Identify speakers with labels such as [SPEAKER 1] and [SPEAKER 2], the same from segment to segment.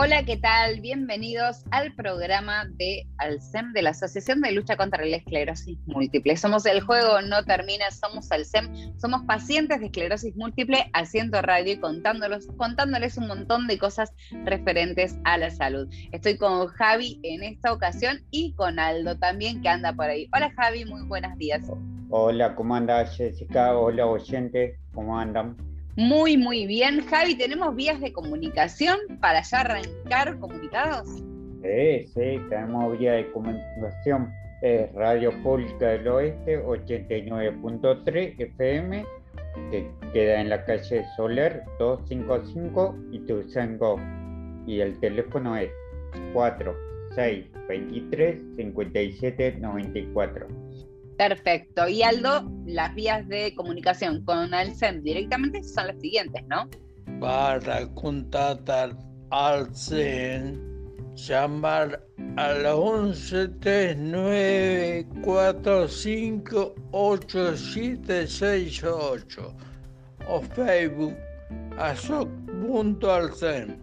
[SPEAKER 1] Hola, ¿qué tal? Bienvenidos al programa de Alcem de la Asociación de Lucha contra la Esclerosis Múltiple. Somos El Juego No Termina, somos Alcem, somos pacientes de esclerosis múltiple haciendo radio y contándolos, contándoles un montón de cosas referentes a la salud. Estoy con Javi en esta ocasión y con Aldo también que anda por ahí. Hola Javi, muy buenos días.
[SPEAKER 2] Hola, ¿cómo anda Jessica? Hola oyente, ¿cómo andan?
[SPEAKER 1] Muy, muy bien. Javi, ¿tenemos vías de comunicación para ya arrancar comunicados?
[SPEAKER 2] Sí, sí, tenemos vías de comunicación. Radio Pública del Oeste, 89.3 FM, que queda en la calle Soler 255 y Tuzango. Y el teléfono es 4623 5794.
[SPEAKER 1] Perfecto. Y Aldo, las vías de comunicación con Alcem directamente son las siguientes, ¿no?
[SPEAKER 3] Para contactar al CEN, llamar al 11 45 8768 o Facebook asoc.alcem.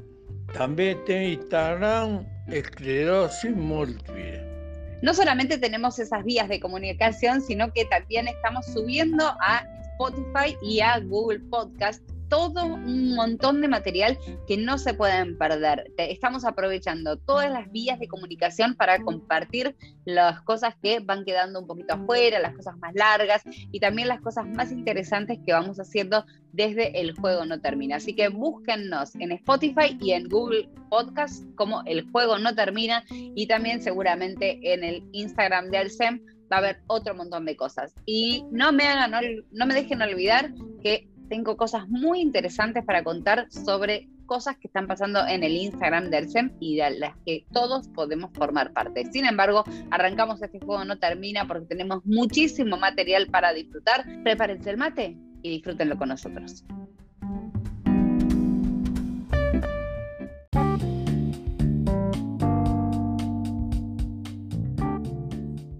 [SPEAKER 3] También tiene Instagram esclerosis múltiple
[SPEAKER 1] no solamente tenemos esas vías de comunicación, sino que también estamos subiendo a Spotify y a Google Podcast todo un montón de material que no se pueden perder. Estamos aprovechando todas las vías de comunicación para compartir las cosas que van quedando un poquito afuera, las cosas más largas y también las cosas más interesantes que vamos haciendo desde El Juego No Termina. Así que búsquennos en Spotify y en Google Podcast como El Juego No Termina y también seguramente en el Instagram de Alcem va a haber otro montón de cosas. Y no me hagan, no me dejen olvidar que tengo cosas muy interesantes para contar sobre cosas que están pasando en el Instagram del SEM y de las que todos podemos formar parte. Sin embargo, arrancamos este juego, no termina porque tenemos muchísimo material para disfrutar. Prepárense el mate y disfrútenlo con nosotros.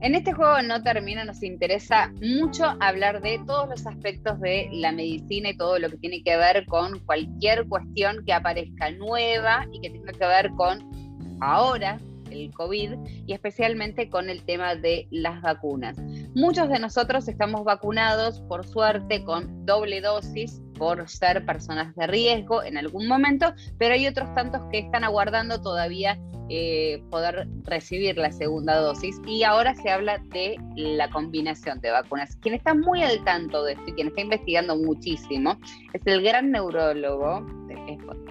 [SPEAKER 1] En este juego no termina, nos interesa mucho hablar de todos los aspectos de la medicina y todo lo que tiene que ver con cualquier cuestión que aparezca nueva y que tenga que ver con ahora el COVID y especialmente con el tema de las vacunas. Muchos de nosotros estamos vacunados, por suerte, con doble dosis por ser personas de riesgo en algún momento, pero hay otros tantos que están aguardando todavía eh, poder recibir la segunda dosis. Y ahora se habla de la combinación de vacunas. Quien está muy al tanto de esto y quien está investigando muchísimo es el gran neurólogo,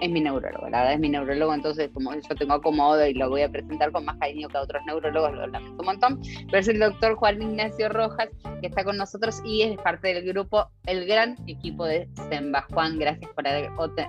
[SPEAKER 1] es, mi neurólogo, la verdad es mi neurólogo, entonces como yo tengo acomodo y lo voy a presentar con más cariño que a otros neurólogos, lo lamento un montón, pero es el doctor Juan Ignacio Rojas que está con nosotros y es parte del grupo, el gran equipo de Juan, gracias por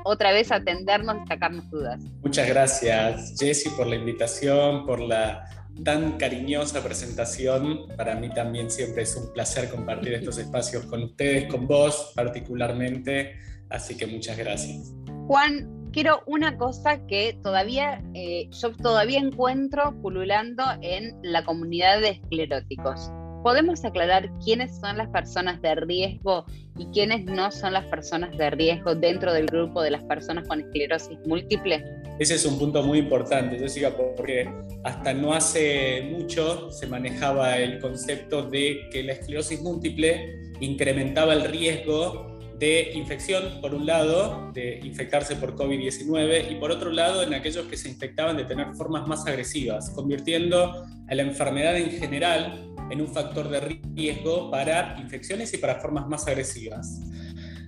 [SPEAKER 1] otra vez atendernos y sacarnos dudas.
[SPEAKER 4] Muchas gracias, Jessy, por la invitación, por la tan cariñosa presentación. Para mí también siempre es un placer compartir estos espacios con ustedes, con vos particularmente. Así que muchas gracias.
[SPEAKER 1] Juan, quiero una cosa que todavía eh, yo todavía encuentro pululando en la comunidad de escleróticos. ¿Podemos aclarar quiénes son las personas de riesgo y quiénes no son las personas de riesgo dentro del grupo de las personas con esclerosis múltiple?
[SPEAKER 4] Ese es un punto muy importante, Jessica, porque hasta no hace mucho se manejaba el concepto de que la esclerosis múltiple incrementaba el riesgo de infección, por un lado, de infectarse por COVID-19, y por otro lado, en aquellos que se infectaban de tener formas más agresivas, convirtiendo a la enfermedad en general en un factor de riesgo para infecciones y para formas más agresivas.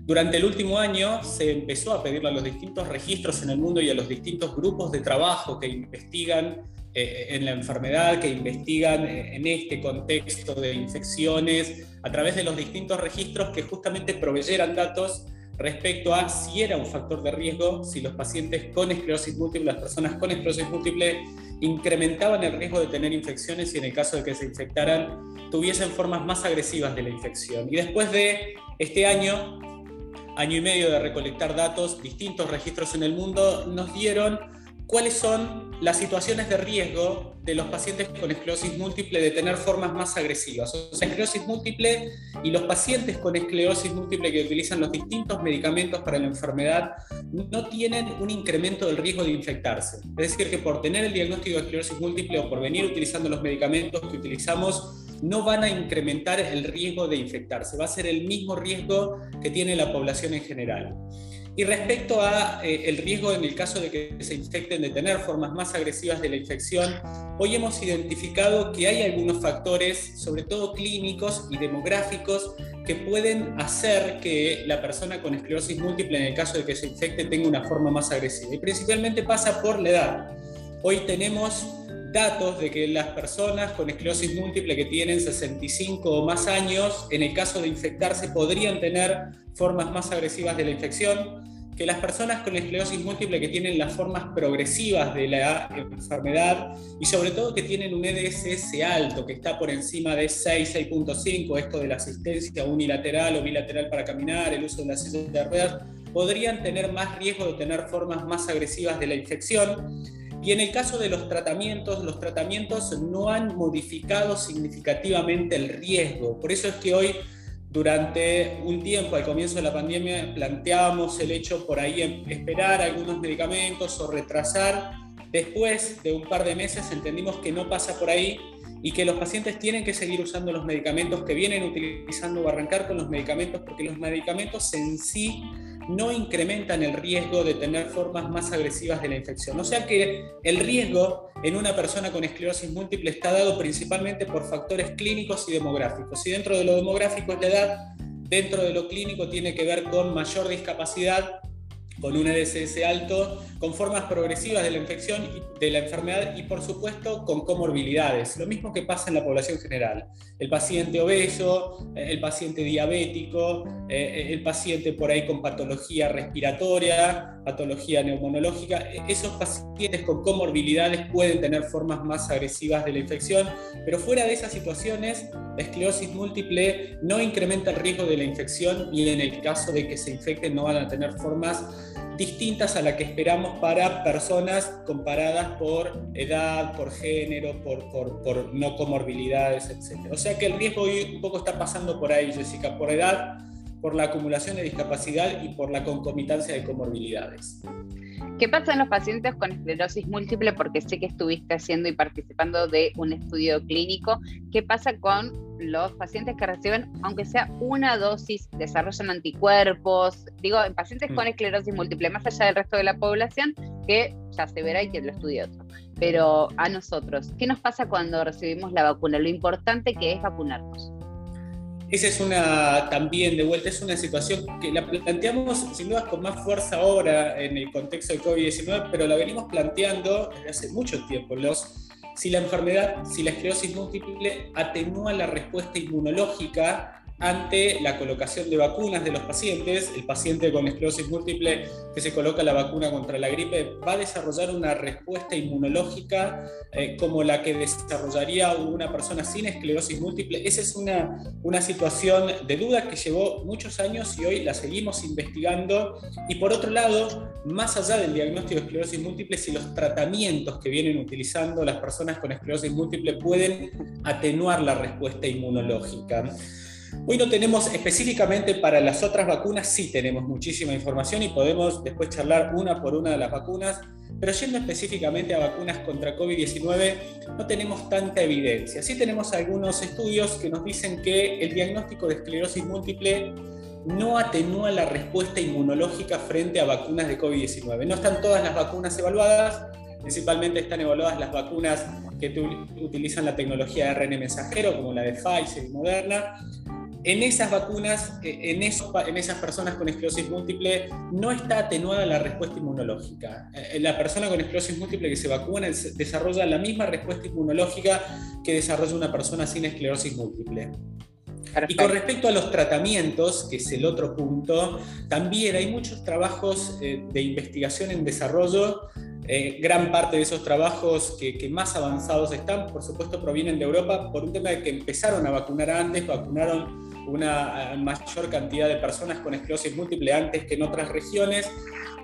[SPEAKER 4] Durante el último año se empezó a pedirle a los distintos registros en el mundo y a los distintos grupos de trabajo que investigan eh, en la enfermedad, que investigan eh, en este contexto de infecciones, a través de los distintos registros que justamente proveyeran datos respecto a si era un factor de riesgo, si los pacientes con esclerosis múltiple, las personas con esclerosis múltiple, incrementaban el riesgo de tener infecciones y en el caso de que se infectaran, tuviesen formas más agresivas de la infección. Y después de este año, año y medio de recolectar datos, distintos registros en el mundo nos dieron cuáles son las situaciones de riesgo de los pacientes con esclerosis múltiple de tener formas más agresivas. O sea, esclerosis múltiple y los pacientes con esclerosis múltiple que utilizan los distintos medicamentos para la enfermedad no tienen un incremento del riesgo de infectarse. Es decir, que por tener el diagnóstico de esclerosis múltiple o por venir utilizando los medicamentos que utilizamos, no van a incrementar el riesgo de infectarse. Va a ser el mismo riesgo que tiene la población en general. Y respecto a eh, el riesgo en el caso de que se infecten de tener formas más agresivas de la infección, hoy hemos identificado que hay algunos factores, sobre todo clínicos y demográficos, que pueden hacer que la persona con esclerosis múltiple, en el caso de que se infecte, tenga una forma más agresiva. Y principalmente pasa por la edad. Hoy tenemos datos de que las personas con esclerosis múltiple que tienen 65 o más años, en el caso de infectarse, podrían tener formas más agresivas de la infección, que las personas con esclerosis múltiple que tienen las formas progresivas de la enfermedad y sobre todo que tienen un EDSS alto, que está por encima de 6, 6.5, esto de la asistencia unilateral o bilateral para caminar, el uso de la silla de ruedas, podrían tener más riesgo de tener formas más agresivas de la infección y en el caso de los tratamientos, los tratamientos no han modificado significativamente el riesgo. Por eso es que hoy, durante un tiempo, al comienzo de la pandemia, planteábamos el hecho por ahí esperar algunos medicamentos o retrasar. Después de un par de meses entendimos que no pasa por ahí y que los pacientes tienen que seguir usando los medicamentos que vienen utilizando o arrancar con los medicamentos porque los medicamentos en sí no incrementan el riesgo de tener formas más agresivas de la infección. O sea que el riesgo en una persona con esclerosis múltiple está dado principalmente por factores clínicos y demográficos. Y dentro de lo demográfico es la edad, dentro de lo clínico tiene que ver con mayor discapacidad con un EDSS alto, con formas progresivas de la infección, de la enfermedad y por supuesto con comorbilidades. Lo mismo que pasa en la población general. El paciente obeso, eh, el paciente diabético, eh, el paciente por ahí con patología respiratoria, patología neumonológica, e, esos pacientes con comorbilidades pueden tener formas más agresivas de la infección, pero fuera de esas situaciones, la esclerosis múltiple no incrementa el riesgo de la infección y en el caso de que se infecten no van a tener formas distintas a la que esperamos para personas comparadas por edad, por género, por, no comorbilidades, etc. O sea que el riesgo hoy un poco está pasando por ahí, Jessica, por edad, por la acumulación de discapacidad y por la concomitancia de comorbilidades.
[SPEAKER 1] ¿Qué pasa en los pacientes con esclerosis múltiple? Porque sé que estuviste haciendo y participando de un estudio clínico. ¿Qué pasa con los pacientes que reciben, aunque sea una dosis, desarrollan anticuerpos? Digo, en pacientes con mm. esclerosis múltiple, más allá del resto de la población, que ya se verá y que lo estudie otro. Pero a nosotros, ¿qué nos pasa cuando recibimos la vacuna? Lo importante que es vacunarnos.
[SPEAKER 4] Esa es una, también de vuelta, es una situación que la planteamos sin duda con más fuerza ahora en el contexto del COVID-19, pero la venimos planteando desde hace mucho tiempo. Los, si la enfermedad, si la esclerosis múltiple atenúa la respuesta inmunológica ante la colocación de vacunas de los pacientes. El paciente con esclerosis múltiple que se coloca la vacuna contra la gripe va a desarrollar una respuesta inmunológica eh, como la que desarrollaría una persona sin esclerosis múltiple. Esa es una, una situación de duda que llevó muchos años y hoy la seguimos investigando. Y por otro lado, más allá del diagnóstico de esclerosis múltiple, si los tratamientos que vienen utilizando las personas con esclerosis múltiple pueden atenuar la respuesta inmunológica. Hoy no tenemos específicamente para las otras vacunas, sí tenemos muchísima información y podemos después charlar una por una de las vacunas, pero yendo específicamente a vacunas contra COVID-19 no tenemos tanta evidencia. Sí tenemos algunos estudios que nos dicen que el diagnóstico de esclerosis múltiple no atenúa la respuesta inmunológica frente a vacunas de COVID-19. No están todas las vacunas evaluadas, principalmente están evaluadas las vacunas que utilizan la tecnología de ARN mensajero, como la de Pfizer y Moderna, en esas vacunas, eh, en, en esas personas con esclerosis múltiple, no está atenuada la respuesta inmunológica. Eh, la persona con esclerosis múltiple que se vacuna desarrolla la misma respuesta inmunológica que desarrolla una persona sin esclerosis múltiple. Y con respecto a los tratamientos, que es el otro punto, también hay muchos trabajos eh, de investigación en desarrollo. gran parte de esos trabajos que, que, más avanzados están, por supuesto, provienen de Europa por un tema de que empezaron a vacunar antes, vacunaron una mayor cantidad de personas con esclerosis múltiple antes que en otras regiones,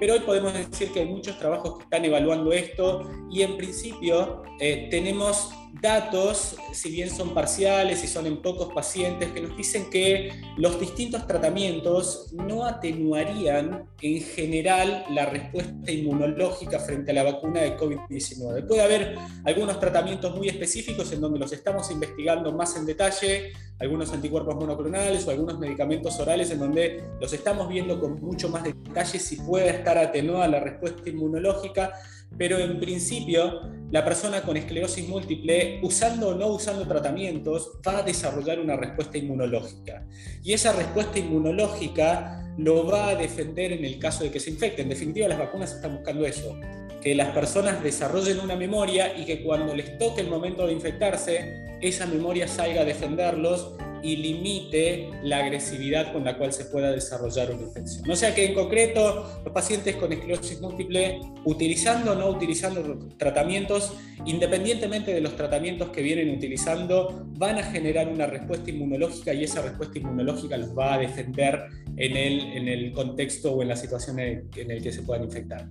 [SPEAKER 4] pero hoy podemos decir que hay muchos trabajos que están evaluando esto y en principio eh, tenemos datos, si bien son parciales y son en pocos pacientes, que nos dicen que los distintos tratamientos no atenuarían en general la respuesta inmunológica frente a la vacuna de COVID-19. Puede haber algunos tratamientos muy específicos en donde los estamos investigando más en detalle, algunos anticuerpos monoclonales o algunos medicamentos orales en donde los estamos viendo con mucho más detalle si puede estar atenuada la respuesta inmunológica pero en principio la persona con esclerosis múltiple, usando o no usando tratamientos, va a desarrollar una respuesta inmunológica. Y esa respuesta inmunológica lo va a defender en el caso de que se infecte. En definitiva, las vacunas están buscando eso, que las personas desarrollen una memoria y que cuando les toque el momento de infectarse, esa memoria salga a defenderlos y limite la agresividad con la cual se pueda desarrollar una infección. O sea que en concreto los pacientes con esclerosis múltiple, utilizando o no utilizando tratamientos, independientemente de los tratamientos que vienen utilizando, van a generar una respuesta inmunológica y esa respuesta inmunológica los va a defender en el, en el contexto o en la situación en el que se puedan infectar.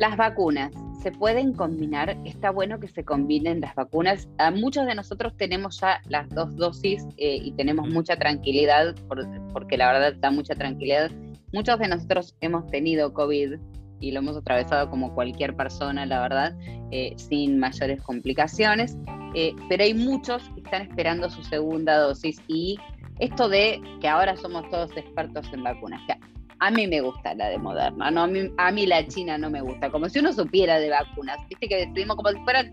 [SPEAKER 1] Las vacunas se pueden combinar, está bueno que se combinen las vacunas. A muchos de nosotros tenemos ya las dos dosis eh, y tenemos mucha tranquilidad, porque la verdad da mucha tranquilidad. Muchos de nosotros hemos tenido COVID y lo hemos atravesado como cualquier persona, la verdad, eh, sin mayores complicaciones, eh, pero hay muchos que están esperando su segunda dosis y esto de que ahora somos todos expertos en vacunas. A mí me gusta la de Moderna, ¿no? A mí, la China no me gusta, como si uno supiera de vacunas, viste que decidimos como si fuera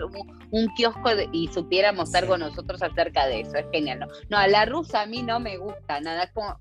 [SPEAKER 1] un, kiosco y supiéramos algo nosotros acerca de eso, es genial, ¿no? No, a la rusa a mí no me gusta nada, como,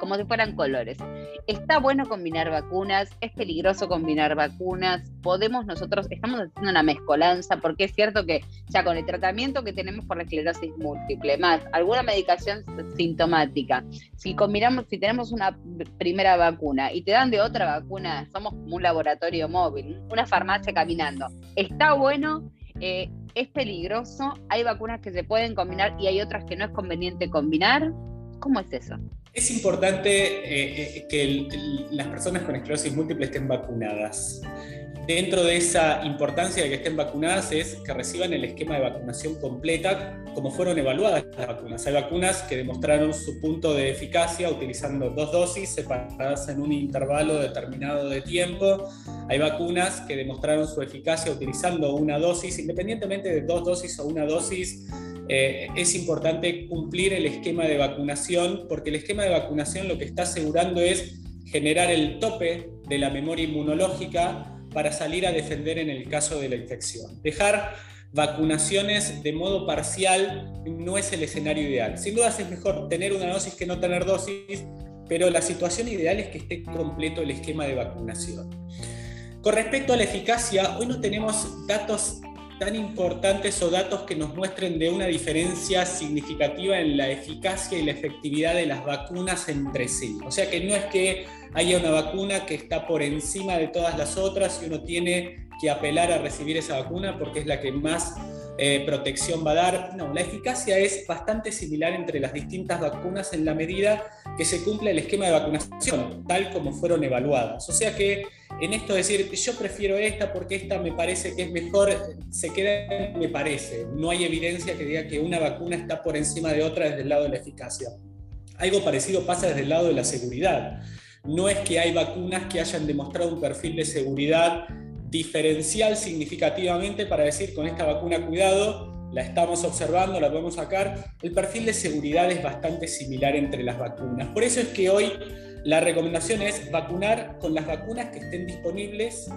[SPEAKER 1] como si fueran colores. Está bueno combinar vacunas, es peligroso combinar vacunas, podemos nosotros, estamos haciendo una mezcolanza, porque es cierto que ya con el tratamiento que tenemos por la esclerosis múltiple, más alguna medicación sintomática, si combinamos, si tenemos una primera vacuna y te dan de otra vacuna, somos como un laboratorio móvil, una farmacia caminando. Está bueno, eh, es peligroso, hay vacunas que se pueden combinar y hay otras que no es conveniente combinar. ¿Cómo es eso?
[SPEAKER 4] Es importante eh, eh, que las personas con esclerosis múltiple estén vacunadas. Dentro de esa importancia de que estén vacunadas es que reciban el esquema de vacunación completa como fueron evaluadas las vacunas. Hay vacunas que demostraron su punto de eficacia utilizando dos dosis separadas en un intervalo determinado de tiempo. Hay vacunas que demostraron su eficacia utilizando una dosis, independientemente de dos dosis o una dosis eh, es importante cumplir el esquema de vacunación, porque el esquema de vacunación lo que está asegurando es generar el tope de la memoria inmunológica para salir a defender en el caso de la infección. Dejar vacunaciones de modo parcial no es el escenario ideal. Sin duda es mejor tener una dosis que no tener dosis, pero la situación ideal es que esté completo el esquema de vacunación. Con respecto a la eficacia, hoy no tenemos datos tan importantes o datos que nos muestren de una diferencia significativa en la eficacia y la efectividad de las vacunas entre sí. O sea que no es que haya una vacuna que está por encima de todas las otras y uno tiene que apelar a recibir esa vacuna porque es la que más eh, protección va a dar. No, la eficacia es bastante similar entre las distintas vacunas en la medida que se cumple el esquema de vacunación, tal como fueron evaluadas. O sea que en esto de decir, yo prefiero esta porque esta me parece que es mejor, se queda me parece. No hay evidencia que diga que una vacuna está por encima de otra desde el lado de la eficacia. Algo parecido pasa desde el lado de la seguridad. No es que hay vacunas que hayan demostrado un perfil de seguridad diferencial significativamente para decir con esta vacuna cuidado, la estamos observando, la podemos sacar. El perfil de seguridad es bastante similar entre las vacunas. Por eso es que hoy la recomendación es vacunar con las vacunas que estén disponibles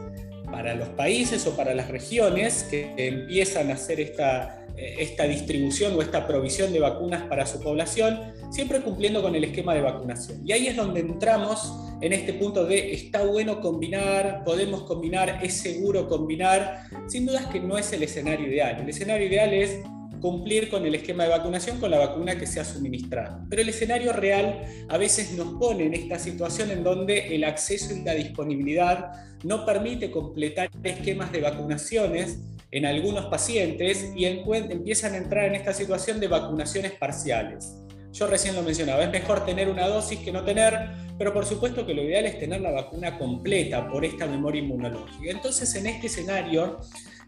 [SPEAKER 4] para los países o para las regiones que empiezan a hacer esta, esta distribución o esta provisión de vacunas para su población, siempre cumpliendo con el esquema de vacunación. Y ahí es donde entramos en este punto de está bueno combinar, podemos combinar, es seguro combinar. Sin dudas que no es el escenario ideal. El escenario ideal es cumplir con el esquema de vacunación con la vacuna que se ha suministrado. Pero el escenario real a veces nos pone en esta situación en donde el acceso y la disponibilidad no permite completar esquemas de vacunaciones en algunos pacientes y empiezan a entrar en esta situación de vacunaciones parciales. yo recién lo mencionaba, es mejor tener una dosis que no tener, pero por supuesto que lo ideal es tener la vacuna completa por esta memoria inmunológica. Entonces, en este escenario,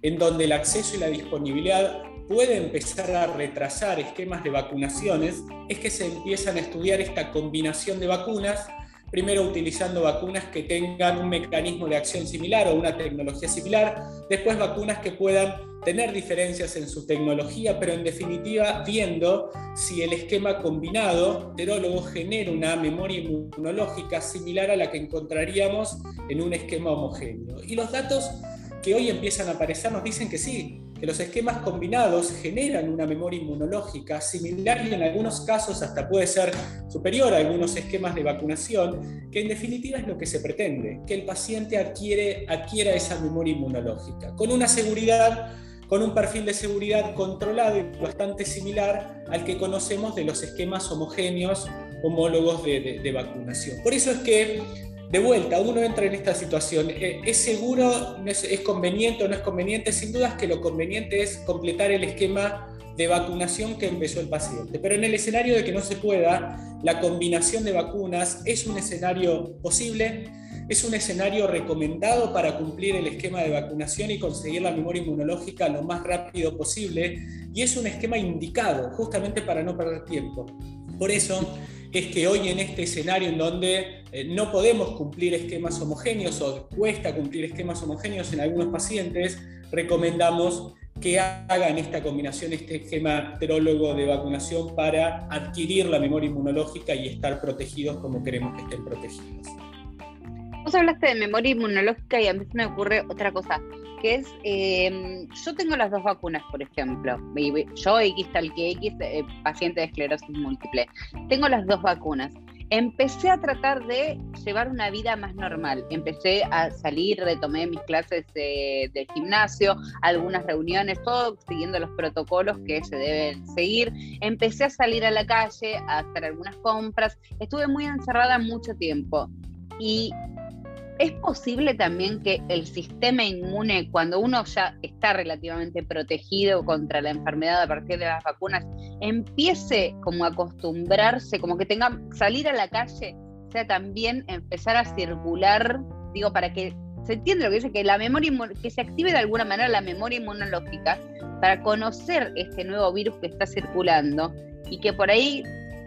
[SPEAKER 4] en donde el acceso y la disponibilidad puede empezar a retrasar esquemas de vacunaciones, es que se empiezan a estudiar esta combinación de vacunas primero utilizando vacunas que tengan un mecanismo de acción similar o una tecnología similar, después vacunas que puedan tener diferencias en su tecnología, pero en definitiva viendo si el esquema combinado terólogo genera una memoria inmunológica similar a la que encontraríamos en un esquema homogéneo. Y los datos que hoy empiezan a aparecer nos dicen que sí, que los esquemas combinados generan una memoria inmunológica similar y en algunos casos hasta puede ser superior a algunos esquemas de vacunación, que en definitiva es lo que se pretende, que el paciente adquiera esa memoria inmunológica, con una seguridad con un perfil de seguridad controlado y bastante similar al que conocemos de los esquemas homogéneos homólogos de vacunación. Por eso es que de vuelta, uno entra en esta situación. Eh, ¿Es seguro? ¿Es conveniente o no es conveniente? Sin dudas que lo conveniente es completar el esquema de vacunación que empezó el paciente. Pero en el escenario de que no se pueda, la combinación de vacunas es un escenario posible, es un escenario recomendado para cumplir el esquema de vacunación y conseguir la memoria inmunológica lo más rápido posible, y es un esquema indicado justamente para no perder tiempo. Por eso es que hoy en este escenario en donde eh, no podemos cumplir esquemas homogéneos o cuesta cumplir esquemas homogéneos en algunos pacientes, recomendamos que hagan esta combinación, este esquema terólogo de vacunación para adquirir la memoria inmunológica y estar protegidos como queremos que estén protegidos.
[SPEAKER 1] Vos hablaste de memoria inmunológica y a mí se me ocurre otra cosa que es, em, yo tengo las dos vacunas, por ejemplo, yo X tal que X, eh, paciente de esclerosis múltiple, tengo las dos vacunas. Empecé a tratar de llevar una vida más normal. Empecé a salir, retomé mis clases de gimnasio, algunas reuniones, todo siguiendo los protocolos que se deben seguir. Empecé a salir a la calle, a hacer algunas compras. Estuve muy encerrada mucho tiempo. Y ¿Es posible también que el sistema inmune, cuando uno ya está relativamente protegido contra la enfermedad a partir de las vacunas, empiece como a acostumbrarse, como que tenga salir a la calle, o sea, también empezar a circular, digo, para que se entienda lo que dice, que la memoria que se active de alguna manera la memoria inmunológica para conocer este nuevo virus que está circulando y que por ahí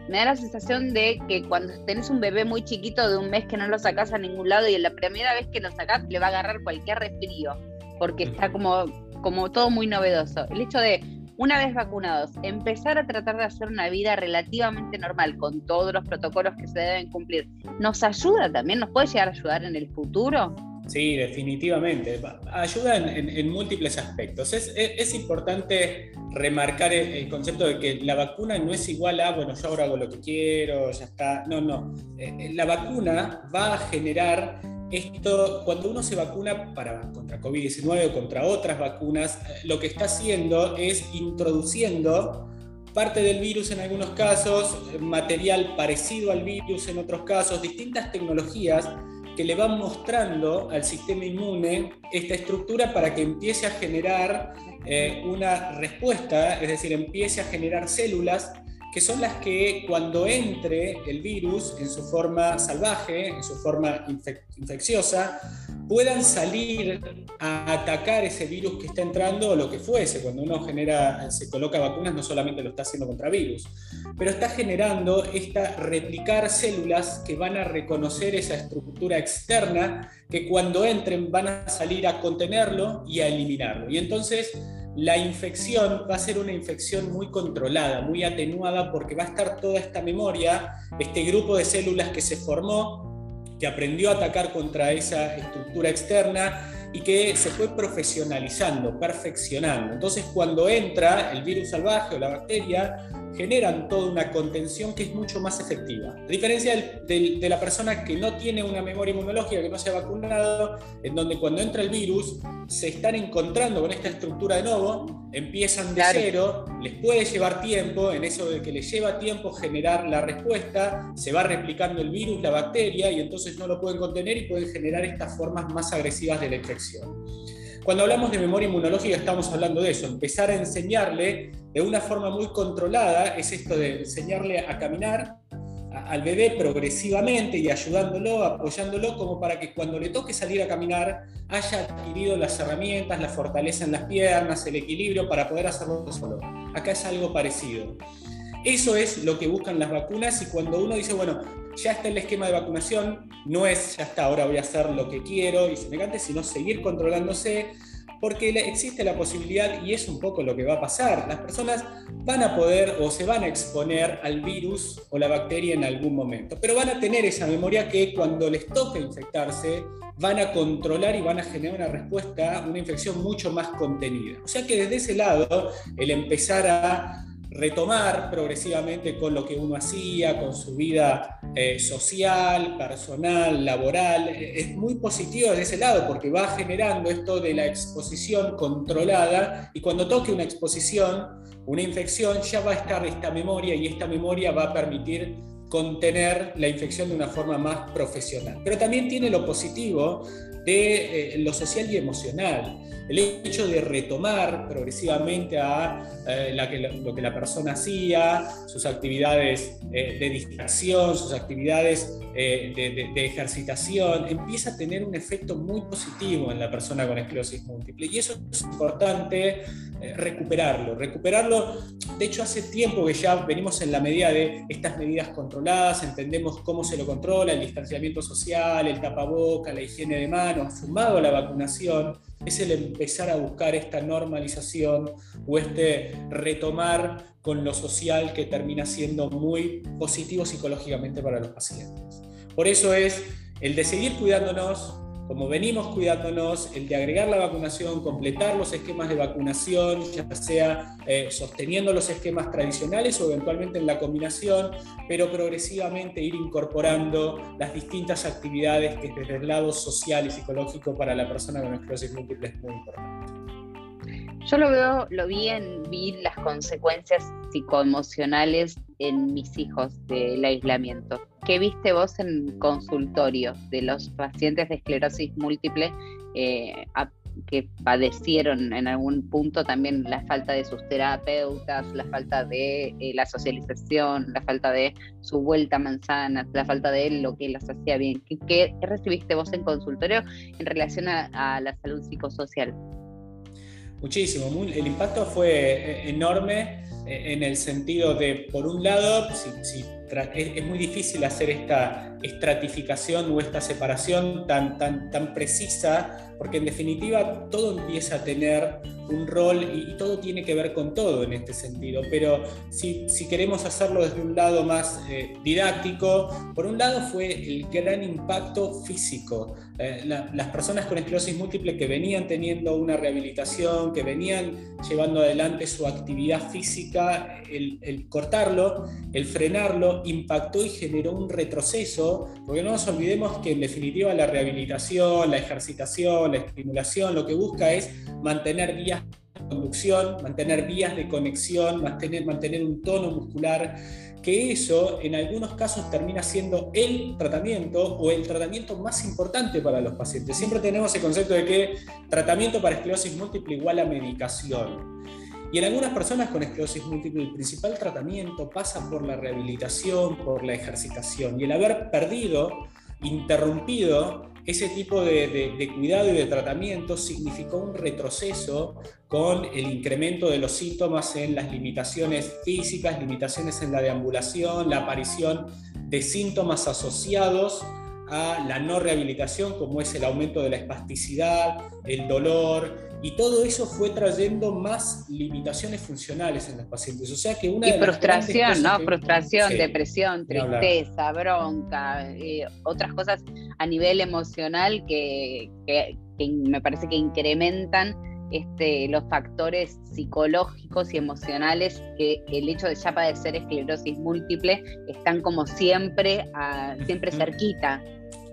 [SPEAKER 1] me da la sensación de que cuando tenés un bebé muy chiquito de un mes que no lo sacás a ningún lado y en la primera vez que lo sacás le va a agarrar cualquier resfrío, porque está como, como todo muy novedoso. El hecho de, una vez vacunados, empezar a tratar de hacer una vida relativamente normal con todos los protocolos que se deben cumplir, ¿nos ayuda también? ¿Nos puede llegar a ayudar en el futuro?
[SPEAKER 4] Sí, definitivamente. Ayuda en, múltiples aspectos. Es, importante remarcar el, concepto de que la vacuna no es igual a, bueno, yo ahora hago lo que quiero, ya está. No, no. Eh, eh, la vacuna va a generar esto, cuando uno se vacuna para, contra COVID-19 o contra otras vacunas, eh, lo que está haciendo es introduciendo parte del virus en algunos casos, material parecido al virus en otros casos, distintas tecnologías que le van mostrando al sistema inmune esta estructura para que empiece a generar eh, una respuesta, es decir, empiece a generar células que son las que cuando entre el virus en su forma salvaje, en su forma infecciosa, puedan salir a atacar ese virus que está entrando o lo que fuese. Cuando uno genera, se coloca vacunas, no solamente lo está haciendo contra virus, pero está generando esta replicar células que van a reconocer esa estructura externa que cuando entren van a salir a contenerlo y a eliminarlo. Y entonces la infección va a ser una infección muy controlada, muy atenuada, porque va a estar toda esta memoria, este grupo de células que se formó que aprendió a atacar contra esa estructura externa y que se fue profesionalizando, perfeccionando. Entonces cuando entra el virus salvaje o la bacteria, generan toda una contención que es mucho más efectiva. A diferencia de la persona que no tiene una memoria inmunológica, que no se ha vacunado, en donde cuando entra el virus se están encontrando con esta estructura de nuevo, empiezan de cero, les puede llevar tiempo, en eso de que les lleva tiempo generar la respuesta, se va replicando el virus, la bacteria, y entonces no lo pueden contener y pueden generar estas formas más agresivas de la infección. Cuando hablamos de memoria inmunológica estamos hablando de eso, empezar a enseñarle de una forma muy controlada, es esto de enseñarle a caminar al bebé progresivamente y ayudándolo, apoyándolo, como para que cuando le toque salir a caminar haya adquirido las herramientas, la fortaleza en las piernas, el equilibrio para poder hacerlo solo. Acá es algo parecido. Eso es lo que buscan las vacunas y cuando uno dice, bueno, ya está el esquema de vacunación, no es ya está, ahora voy a hacer lo que quiero y semejante, sino seguir controlándose, porque existe la posibilidad, y es un poco lo que va a pasar, las personas van a poder o se van a exponer al virus o la bacteria en algún momento, pero van a tener esa memoria que cuando les toque infectarse, van a controlar y van a generar una respuesta, una infección mucho más contenida. O sea que desde ese lado, el empezar a retomar progresivamente con lo que uno hacía, con su vida eh, social, personal, laboral. Eh, es muy positivo de ese lado porque va generando esto de la exposición controlada y cuando toque una exposición, una infección, ya va a estar esta memoria y esta memoria va a permitir contener la infección de una forma más profesional. Pero también tiene lo positivo de eh, lo social y emocional el hecho de retomar progresivamente a eh, lo que la persona hacía, sus actividades eh, de distracción, sus actividades eh, de, ejercitación, empieza a tener un efecto muy positivo en la persona con esclerosis múltiple. Y eso es importante recuperarlo. Recuperarlo, de hecho, hace tiempo que ya venimos en la medida de estas medidas controladas, entendemos cómo se lo controla, el distanciamiento social, el tapaboca, la higiene de manos, sumado a la vacunación es el empezar a buscar esta normalización o este retomar con lo social que termina siendo muy positivo psicológicamente para los pacientes. Por eso es el de seguir cuidándonos, como venimos cuidándonos, el de agregar la vacunación, completar los esquemas de vacunación, ya sea eh, sosteniendo los esquemas tradicionales o eventualmente en la combinación, pero progresivamente ir incorporando las distintas actividades que desde el lado social y psicológico para la persona con esclerosis múltiple es muy importante.
[SPEAKER 1] Yo lo veo, lo vi en vi las consecuencias psicoemocionales en mis hijos del aislamiento. ¿Qué viste vos en consultorio de los pacientes de esclerosis múltiple eh, que padecieron en algún punto también la falta de sus terapeutas, la falta de eh, la socialización, la falta de su vuelta a manzanas, la falta de lo que las hacía bien? ¿Qué, recibiste vos en consultorio en relación a la salud psicosocial?
[SPEAKER 4] Muchísimo, el impacto fue eh, enorme en el sentido de, por un lado, es, muy difícil hacer esta estratificación o esta separación tan, tan, tan precisa, porque en definitiva todo empieza a tener un rol y, todo tiene que ver con todo en este sentido. Pero si, queremos hacerlo desde un lado más eh, didáctico, por un lado fue el gran impacto físico. Eh, las personas con esclerosis múltiple que venían teniendo una rehabilitación, que venían llevando adelante su actividad física, el, el cortarlo, el frenarlo, impactó y generó un retroceso, porque no nos olvidemos que en definitiva la rehabilitación, la ejercitación, la estimulación, lo que busca es mantener vías de conducción, mantener vías de conexión, mantener, mantener un tono muscular, que eso en algunos casos termina siendo el tratamiento o el tratamiento más importante para los pacientes. Siempre tenemos el concepto de que tratamiento para esclerosis múltiple igual a medicación. Y en algunas personas con esclerosis múltiple el principal tratamiento pasa por la rehabilitación, por la ejercitación. Y el haber perdido, interrumpido ese tipo de, cuidado y de tratamiento significó un retroceso con el incremento de los síntomas en las limitaciones físicas, limitaciones en la deambulación, la aparición de síntomas asociados a la no rehabilitación, como es el aumento de la espasticidad, el dolor, y todo eso fue trayendo más limitaciones funcionales en los pacientes. O sea que una
[SPEAKER 1] y frustración, ¿no? frustración, depresión, tristeza, bronca, eh, otras cosas a nivel emocional que, que, me parece que incrementan este, los factores psicológicos y emocionales que el hecho de ya padecer esclerosis múltiple están como siempre, siempre cerquita.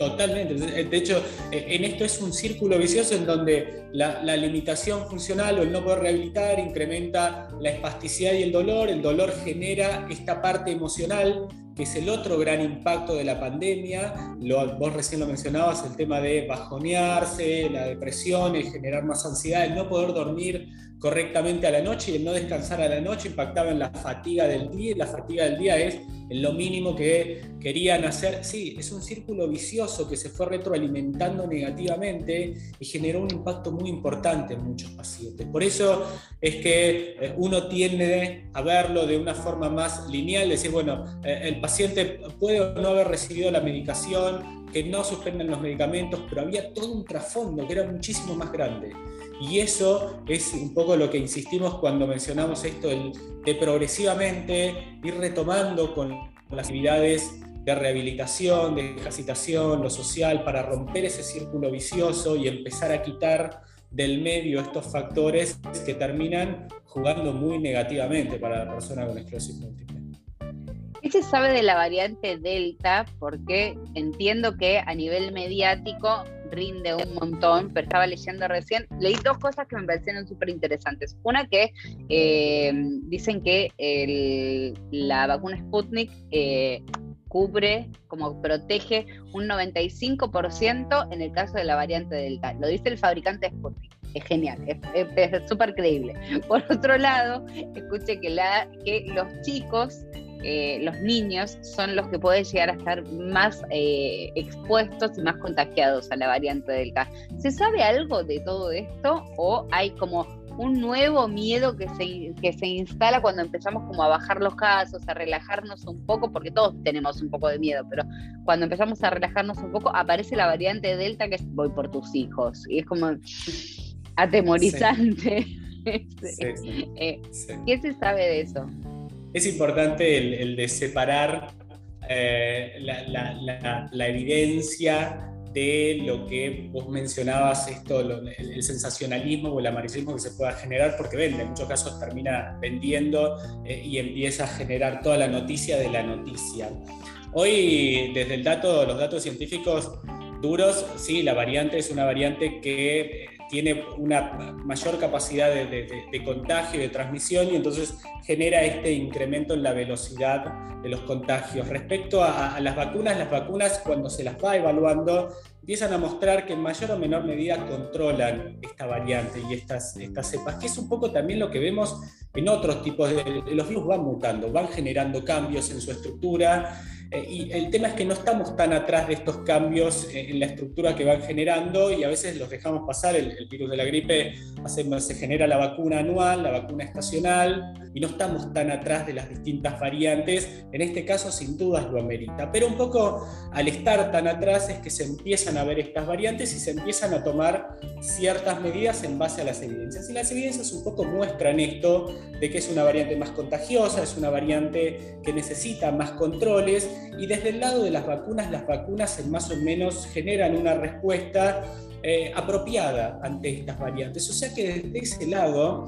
[SPEAKER 4] Totalmente. De hecho, eh, en esto es un círculo vicioso en donde la, limitación funcional o el no poder rehabilitar incrementa la espasticidad y el dolor. El dolor genera esta parte emocional que es el otro gran impacto de la pandemia. Lo, vos recién lo mencionabas, el tema de bajonearse, la depresión, el generar más ansiedad, el no poder dormir correctamente a la noche y el no descansar a la noche impactaba en la fatiga del día y la fatiga del día es lo mínimo que querían hacer. Sí, es un círculo vicioso que se fue retroalimentando negativamente y generó un impacto muy importante en muchos pacientes. Por eso es que eh, uno tiende a verlo de una forma más lineal, decir, bueno, eh, el paciente puede o no haber recibido la medicación, que no suspenden los medicamentos, pero había todo un trasfondo que era muchísimo más grande. Y eso es un poco lo que insistimos cuando mencionamos esto de progresivamente ir retomando con las actividades de rehabilitación, de capacitación, lo social, para romper ese círculo vicioso y empezar a quitar del medio estos factores que terminan jugando muy negativamente para la persona con esclerosis múltiple.
[SPEAKER 1] ¿Qué se sabe de la variante Delta? Porque entiendo que a nivel mediático rinde un montón, pero estaba leyendo recién, leí dos cosas que me parecieron súper interesantes. Una que eh, dicen que la vacuna Sputnik eh, cubre, como protege un 95% en el caso de la variante Delta. Lo dice el fabricante Sputnik. Es genial, es súper creíble. Por otro lado, escuche que, la, que los chicos eh, los niños son los que pueden llegar a estar más eh, expuestos y más contagiados a la variante Delta. ¿Se sabe algo de todo esto o hay como un nuevo miedo que se, que se instala cuando empezamos como a bajar los casos, a relajarnos un poco, porque todos tenemos un poco de miedo, pero cuando empezamos a relajarnos un poco aparece la variante Delta que es voy por tus hijos y es como atemorizante. Eh, ¿Qué se sabe de eso?
[SPEAKER 4] Es importante el, de separar eh, la, evidencia de lo que vos mencionabas, esto, el, sensacionalismo o el amarillismo que se pueda generar, porque vende, en muchos casos termina vendiendo eh, y empieza a generar toda la noticia de la noticia. Hoy, desde el dato, los datos científicos duros, sí, la variante es una variante que tiene una mayor capacidad de, contagio y de transmisión y entonces genera este incremento en la velocidad de los contagios. Respecto a, las vacunas, las vacunas cuando se las va evaluando empiezan a mostrar que en mayor o menor medida controlan esta variante y estas, estas cepas, que es un poco también lo que vemos en otros tipos de... Los virus van mutando, van generando cambios en su estructura eh, y el tema es que no estamos tan atrás de estos cambios eh, en la estructura que van generando y a veces los dejamos pasar. El, virus de la gripe se genera la vacuna anual, la vacuna estacional y no estamos tan atrás de las distintas variantes. En este caso, sin dudas, lo amerita. Pero un poco al estar tan atrás es que se empiezan a ver estas variantes y se empiezan a tomar ciertas medidas en base a las evidencias. Y las evidencias un poco muestran esto de que es una variante más contagiosa, es una variante que necesita más controles y desde el lado de las vacunas, las vacunas más o menos generan una respuesta eh, apropiada ante estas variantes. O sea que desde ese lado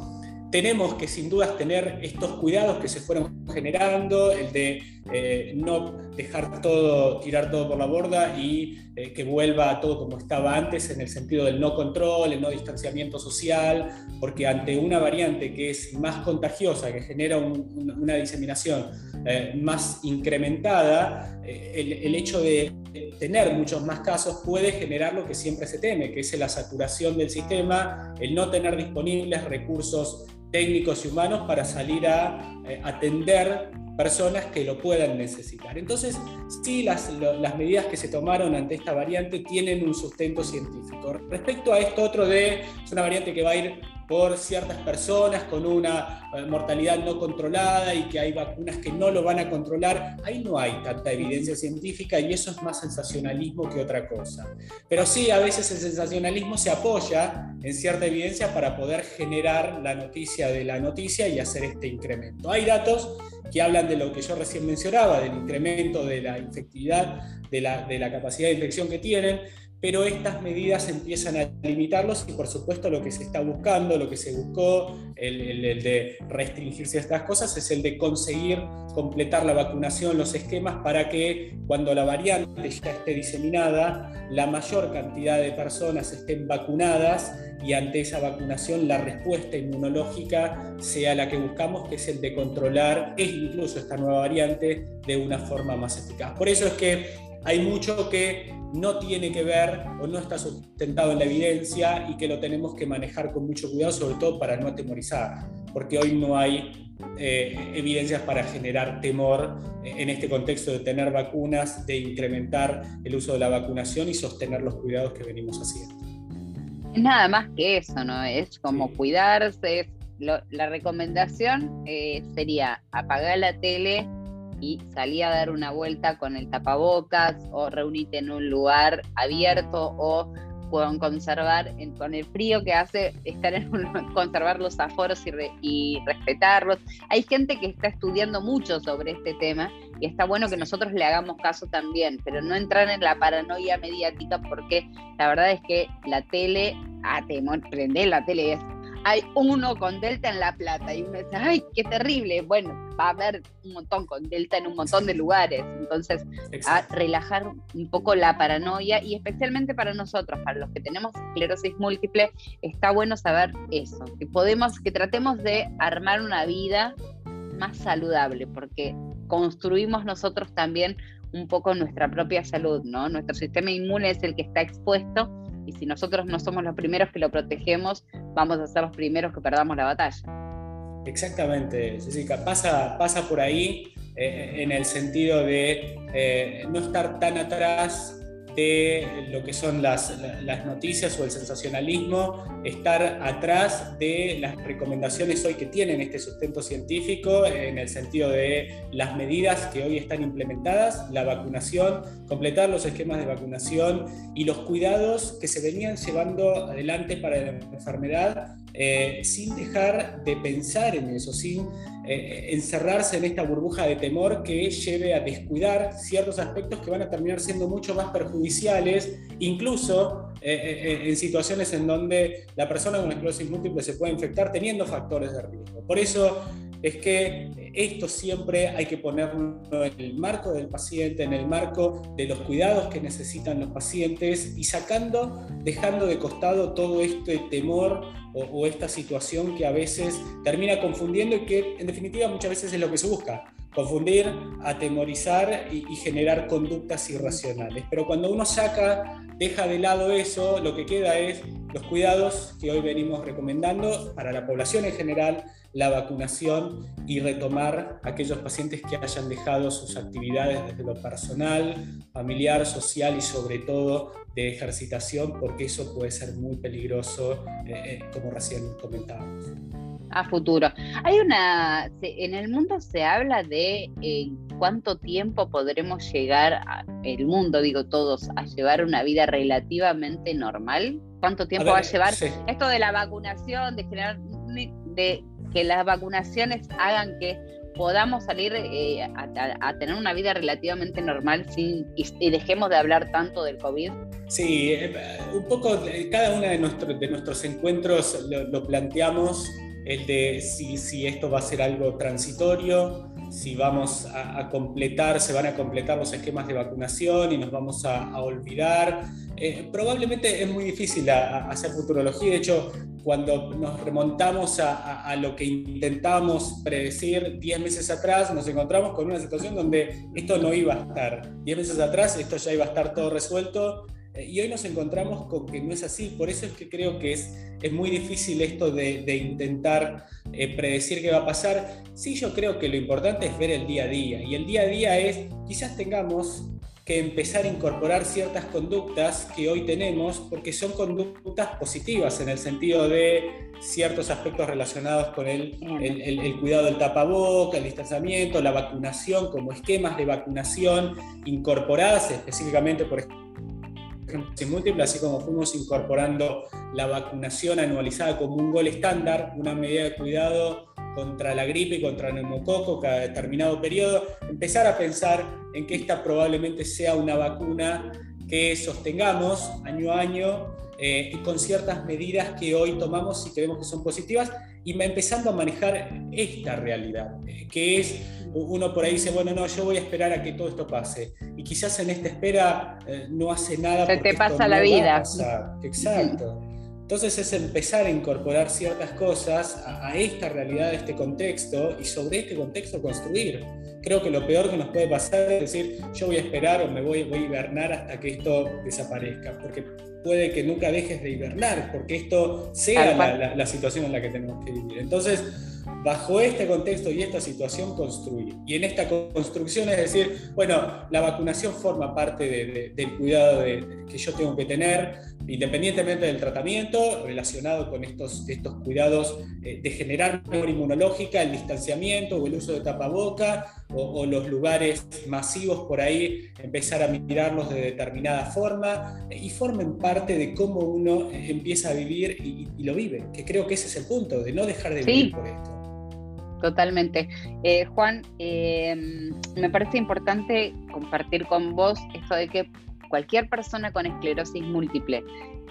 [SPEAKER 4] tenemos que sin dudas tener estos cuidados que se fueron generando, el de eh, no dejar todo, tirar todo por la borda y eh, que vuelva todo como estaba antes en el sentido del no control, el no distanciamiento social, porque ante una variante que es más contagiosa, que genera una diseminación eh, más incrementada, el, hecho de tener muchos más casos puede generar lo que siempre se teme, que es la saturación del sistema, el no tener disponibles recursos técnicos y humanos para salir a atender personas que lo puedan necesitar. Entonces, sí, las, las, medidas que se tomaron ante esta variante tienen un sustento científico. Respecto a esto otro de, es una variante que va a ir por ciertas personas con una eh, mortalidad no controlada y que hay vacunas que no lo van a controlar, ahí no hay tanta evidencia científica y eso es más sensacionalismo que otra cosa. Pero sí, a veces el sensacionalismo se apoya en cierta evidencia para poder generar la noticia de la noticia y hacer este incremento. Hay datos que hablan de lo que yo recién mencionaba, del incremento de la infectividad, de la, de la capacidad de infección que tienen, pero estas medidas empiezan a limitarlos y por supuesto lo que se está buscando, lo que se buscó, el, de restringirse a estas cosas, es el de conseguir completar la vacunación, los esquemas para que cuando la variante ya esté diseminada, la mayor cantidad de personas estén vacunadas y ante esa vacunación la respuesta inmunológica sea la que buscamos, que es el de controlar es incluso esta nueva variante de una forma más eficaz. Por eso es que hay mucho que no tiene que ver o no está sustentado en la evidencia y que lo tenemos que manejar con mucho cuidado, sobre todo para no atemorizar, porque hoy no hay eh, evidencias para generar temor en este contexto de tener vacunas, de incrementar el uso de la vacunación y sostener los cuidados que venimos haciendo.
[SPEAKER 1] Es nada más que eso, ¿no? Es como cuidarse. la recomendación eh, sería apagar la tele, y salí a dar una vuelta con el tapabocas o reunirte en un lugar abierto o puedan conservar con el frío que hace estar en conservar los aforos y, respetarlos. Hay gente que está estudiando mucho sobre este tema y está bueno que nosotros le hagamos caso también, pero no entrar en la paranoia mediática porque la verdad es que la tele, ah, te prende la tele es hay uno con Delta en La Plata y uno dice, ay, qué terrible. Bueno, va a haber un montón con Delta en un montón de lugares. Entonces, a relajar un poco la paranoia y especialmente para nosotros, para los que tenemos esclerosis múltiple, está bueno saber eso, que podemos, que tratemos de armar una vida más saludable, porque construimos nosotros también un poco nuestra propia salud, ¿no? Nuestro sistema inmune es el que está expuesto y si nosotros no somos los primeros que lo protegemos, vamos a ser los primeros que perdamos la batalla.
[SPEAKER 4] Exactamente, Jessica, pasa, pasa por ahí eh, en el sentido de eh, no estar tan atrás de lo que son las, las, noticias o el sensacionalismo, estar atrás de las recomendaciones hoy que tienen este sustento científico en el sentido de las medidas que hoy están implementadas, la vacunación, completar los esquemas de vacunación y los cuidados que se venían llevando adelante para la enfermedad eh, sin dejar de pensar en eso, sin eh, encerrarse en esta burbuja de temor que lleve a descuidar ciertos aspectos que van a terminar siendo mucho más perjudiciales, incluso eh, en situaciones en donde la persona con esclerosis múltiple se puede infectar teniendo factores de riesgo. Por eso es que esto siempre hay que ponerlo en el marco del paciente, en el marco de los cuidados que necesitan los pacientes y sacando, dejando de costado todo este temor o, esta situación que a veces termina confundiendo y que en definitiva muchas veces es lo que se busca, confundir, atemorizar y, generar conductas irracionales. Pero cuando uno saca, deja de lado eso, lo que queda es los cuidados que hoy venimos recomendando para la población en general, la vacunación y retomar aquellos pacientes que hayan dejado sus actividades desde lo personal, familiar, social y sobre todo de ejercitación, porque eso puede ser muy peligroso, eh, eh, como recién comentábamos.
[SPEAKER 1] A futuro. Hay una, en el mundo se habla de eh, cuánto tiempo podremos llegar, el mundo, digo todos, a llevar una vida relativamente normal. ¿Cuánto tiempo va a llevar esto de la vacunación, de generar, de que las vacunaciones hagan que podamos salir eh, a, tener una vida relativamente normal sin, y, dejemos de hablar tanto del COVID?
[SPEAKER 4] Sí, eh, un poco cada uno de, nuestros de nuestros encuentros lo, planteamos, el de si, si, esto va a ser algo transitorio, si vamos a, completar, se van a completar los esquemas de vacunación y nos vamos a, olvidar. Eh, probablemente es muy difícil hacer futurología, de hecho cuando nos remontamos a, lo que intentamos predecir 10 meses atrás, nos encontramos con una situación donde esto no iba a estar. 10 meses atrás esto ya iba a estar todo resuelto y hoy nos encontramos con que no es así. Por eso es que creo que es, es muy difícil esto de, intentar eh, predecir qué va a pasar. Sí, yo creo que lo importante es ver el día a día. Y el día a día es, quizás tengamos que empezar a incorporar ciertas conductas que hoy tenemos, porque son conductas positivas en el sentido de ciertos aspectos relacionados con el, el, cuidado del tapaboca, el distanciamiento, la vacunación, como esquemas de vacunación incorporadas específicamente, por ejemplo, múltiple, así como fuimos incorporando la vacunación anualizada como un gol estándar, una medida de cuidado contra la gripe y contra el neumococo cada determinado periodo, empezar a pensar en que esta probablemente sea una vacuna que sostengamos año a año eh, y con ciertas medidas que hoy tomamos y creemos que son positivas y empezando a manejar esta realidad, eh, que es, uno por ahí dice, bueno, no, yo voy a esperar a que todo esto pase. Y quizás en esta espera eh, no hace nada.
[SPEAKER 1] Se te pasa la vida.
[SPEAKER 4] Exacto. Entonces es empezar a incorporar ciertas cosas a, esta realidad, a este contexto, y sobre este contexto construir. Creo que lo peor que nos puede pasar es decir, yo voy a esperar o me voy, voy a hibernar hasta que esto desaparezca, porque puede que nunca dejes de hibernar, porque esto sea la, la situación en la que tenemos que vivir. Entonces, bajo este contexto y esta situación construir. Y en esta construcción es decir, bueno, la vacunación forma parte del cuidado que yo tengo que tener, independientemente del tratamiento, relacionado con estos, estos cuidados eh, de generar mejor inmunológica, el distanciamiento o el uso de tapaboca, o, los lugares masivos por ahí, empezar a mirarlos de determinada forma, y formen parte de cómo uno empieza a vivir y, lo vive, que creo que ese es el punto, de no dejar de vivir por esto.
[SPEAKER 1] Totalmente. Eh, Juan, me parece importante compartir con vos esto de que cualquier persona con esclerosis múltiple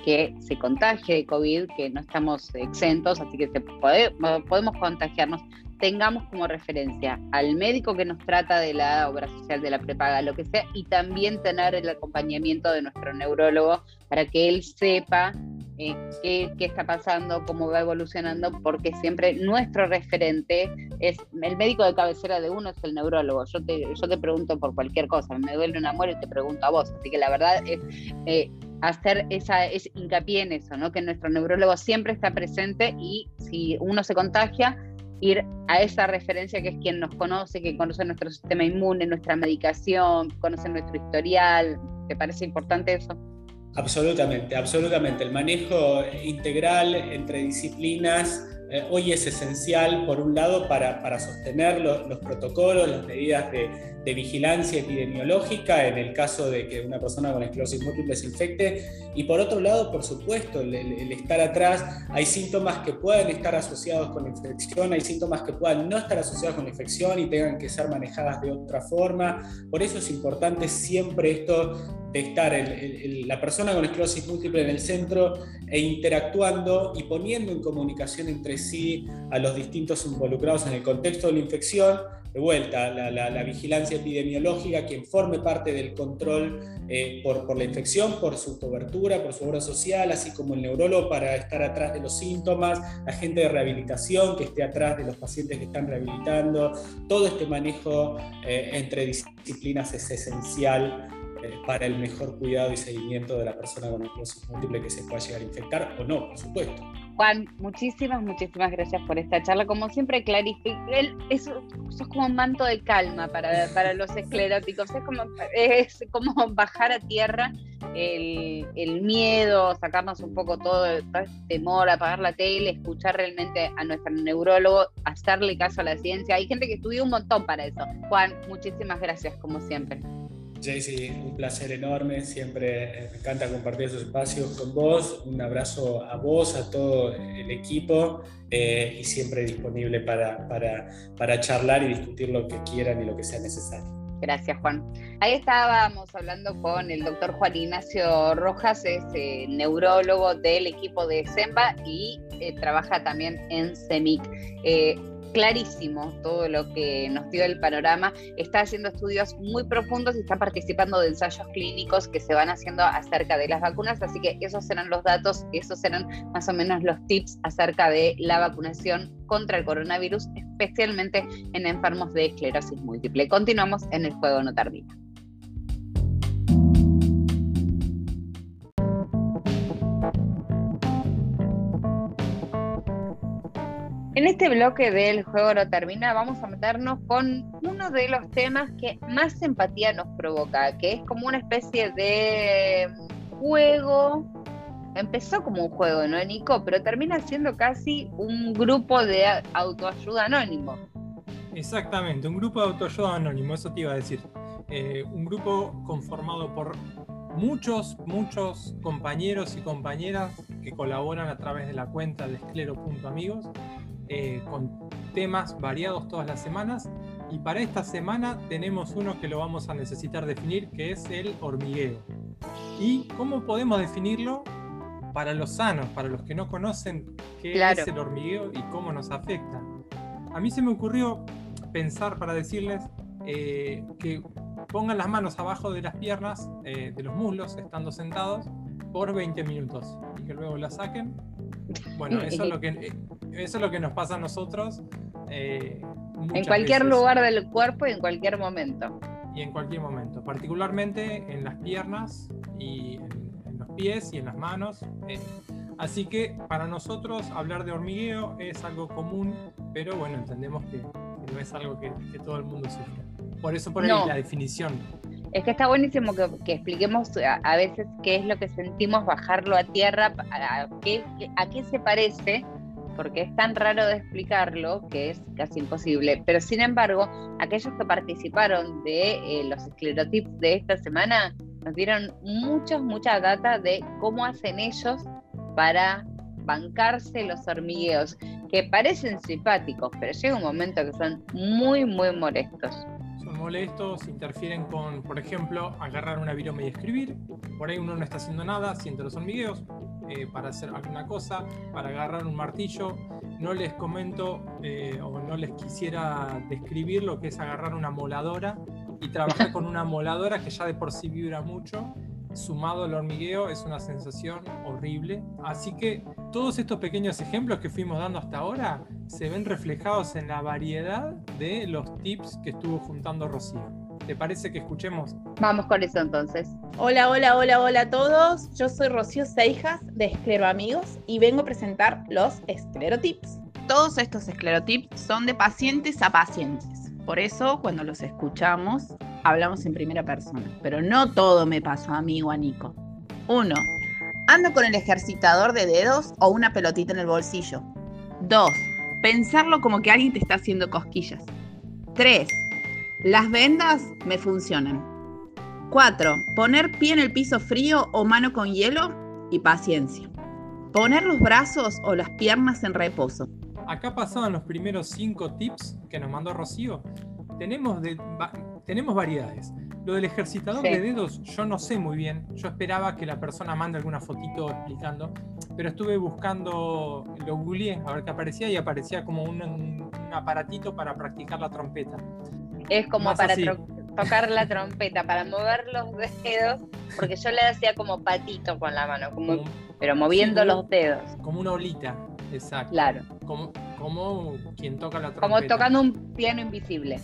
[SPEAKER 1] que se contagie de COVID, que no estamos exentos, así que podemos contagiarnos, tengamos como referencia al médico que nos trata de la obra social, de la prepaga, lo que sea, y también tener el acompañamiento de nuestro neurólogo para que él sepa eh, qué, está pasando, cómo va evolucionando, porque siempre nuestro referente es el médico de cabecera de uno, es el neurólogo. Yo te, yo te pregunto por cualquier cosa, me duele una muerte y te pregunto a vos. Así que la verdad es eh, hacer esa es hincapié en eso, ¿no? que nuestro neurólogo siempre está presente y si uno se contagia, ir a esa referencia que es quien nos conoce, que conoce nuestro sistema inmune, nuestra medicación, conoce nuestro historial. ¿Te parece importante eso?
[SPEAKER 4] Absolutamente, absolutamente. El manejo integral entre disciplinas eh, hoy es esencial, por un lado, para, para sostener los protocolos, las medidas de, de, vigilancia epidemiológica en el caso de que una persona con esclerosis múltiple se infecte, y por otro lado, por supuesto, el, estar atrás, hay síntomas que pueden estar asociados con la infección, hay síntomas que puedan no estar asociados con la infección y tengan que ser manejadas de otra forma. Por eso es importante siempre esto de estar la persona con esclerosis múltiple en el centro e interactuando y poniendo en comunicación entre sí a los distintos involucrados en el contexto de la infección, de vuelta, la, vigilancia epidemiológica, quien forme parte del control eh, por, por, la infección, por su cobertura, por su obra social, así como el neurólogo para estar atrás de los síntomas, la gente de rehabilitación que esté atrás de los pacientes que están rehabilitando. Todo este manejo eh, entre disciplinas es esencial eh, para el mejor cuidado y seguimiento de la persona con esclerosis múltiple que se pueda llegar a infectar o no, por supuesto.
[SPEAKER 1] Juan, muchísimas, muchísimas gracias por esta charla. Como siempre, clarificar, eso sos como un manto de calma para, para los escleróticos. Es como, es como bajar a tierra el, el, miedo, sacarnos un poco todo, el temor, apagar la tele, escuchar realmente a nuestro neurólogo, hacerle caso a la ciencia. Hay gente que estudió un montón para eso. Juan, muchísimas gracias, como siempre.
[SPEAKER 4] Jaycee, un placer enorme, siempre eh, me encanta compartir esos espacios con vos, un abrazo a vos, a todo el equipo eh, y siempre disponible para, para, para charlar y discutir lo que quieran y lo que sea necesario.
[SPEAKER 1] Gracias, Juan. Ahí estábamos hablando con el doctor Juan Ignacio Rojas, es eh, neurólogo del equipo de SEMBA y trabaja también en CEMIC clarísimo todo lo que nos dio el panorama. Está haciendo estudios muy profundos y está participando de ensayos clínicos que se van haciendo acerca de las vacunas, así que esos serán los datos, esos serán más o menos los tips acerca de la vacunación contra el coronavirus, especialmente en enfermos de esclerosis múltiple. Continuamos en el juego no termina. En este bloque del juego no termina, vamos a meternos con uno de los temas que más empatía nos provoca, que es como una especie de juego. Empezó como un juego, ¿no, Nico? Pero termina siendo casi un grupo de autoayuda anónimo.
[SPEAKER 5] Exactamente, un grupo de autoayuda anónimo, eso te iba a decir. Eh, un grupo conformado por muchos, muchos compañeros y compañeras que colaboran a través de la cuenta de esclero.amigos eh, con temas variados todas las semanas. Y para esta semana tenemos uno que lo vamos a necesitar definir, que es el hormigueo. ¿Y cómo podemos definirlo para los sanos, para los que no conocen qué
[SPEAKER 1] Claro.
[SPEAKER 5] es el hormigueo y cómo nos afecta? A mí se me ocurrió pensar para decirles eh, que pongan las manos abajo de las piernas, eh, de los muslos, estando sentados, por 20 minutos y que luego las saquen. Bueno, eso es lo que, eh, eso es lo que nos pasa a nosotros. eh,
[SPEAKER 1] En cualquier
[SPEAKER 5] veces
[SPEAKER 1] lugar del cuerpo y en cualquier momento.
[SPEAKER 5] y en cualquier momento, particularmente en las piernas y en, en los pies y en las manos. eh. Así que para nosotros hablar de hormigueo es algo común, pero bueno, entendemos que, que no es algo que, que todo el mundo sufre. Por eso por ahí
[SPEAKER 1] No.
[SPEAKER 5] la definición.
[SPEAKER 1] Es que está buenísimo que, que expliquemos a, veces qué es lo que sentimos, bajarlo a tierra, a, a qué, a qué se parece, porque es tan raro de explicarlo que es casi imposible. Pero sin embargo, aquellos que participaron de eh, los esclerotips de esta semana nos dieron muchos, mucha data de cómo hacen ellos para bancarse los hormigueos, que parecen simpáticos, pero llega un momento que son muy, muy molestos.
[SPEAKER 5] Molestos, interfieren con, por ejemplo, agarrar una viroma y escribir. Por ahí uno no está haciendo nada, siente los hormigueos eh, para hacer alguna cosa, para agarrar un martillo. No les comento eh, o no les quisiera describir lo que es agarrar una moladora y trabajar con una moladora que ya de por sí vibra mucho. Sumado al hormigueo es una sensación horrible. Así que todos estos pequeños ejemplos que fuimos dando hasta ahora se ven reflejados en la variedad de los tips que estuvo juntando Rocío. ¿Te parece que escuchemos?
[SPEAKER 1] Vamos con eso entonces.
[SPEAKER 6] Hola, hola, hola, hola a todos. Yo soy Rocío Seijas de Esclero Amigos y vengo a presentar los Esclerotips. Todos estos esclerotips son de pacientes a pacientes. Por eso, cuando los escuchamos, hablamos en primera persona. Pero no todo me pasó a mí o a Nico. 1. Ando con el ejercitador de dedos o una pelotita en el bolsillo. 2. Pensarlo como que alguien te está haciendo cosquillas. 3. Las vendas me funcionan. 4. Poner pie en el piso frío o mano con hielo y paciencia. Poner los brazos o las piernas en reposo.
[SPEAKER 5] Acá pasaban los primeros cinco tips que nos mandó Rocío. Tenemos, de, va- tenemos variedades. Lo del ejercitador
[SPEAKER 1] Sí.
[SPEAKER 5] de dedos, yo no sé muy bien. Yo esperaba que la persona mande alguna fotito explicando, pero estuve buscando, lo googleé a ver qué aparecía y aparecía como un, un aparatito para practicar la trompeta.
[SPEAKER 1] Es como
[SPEAKER 5] Más
[SPEAKER 1] para tocar la trompeta, para mover los dedos, porque yo le hacía como patito con la mano, como,
[SPEAKER 5] Como,
[SPEAKER 1] pero moviendo
[SPEAKER 5] Sí,
[SPEAKER 1] los dedos,
[SPEAKER 5] como una olita, exacto.
[SPEAKER 1] claro.
[SPEAKER 5] Como, como quien toca la
[SPEAKER 1] Como
[SPEAKER 5] trompeta.
[SPEAKER 1] tocando un piano invisible.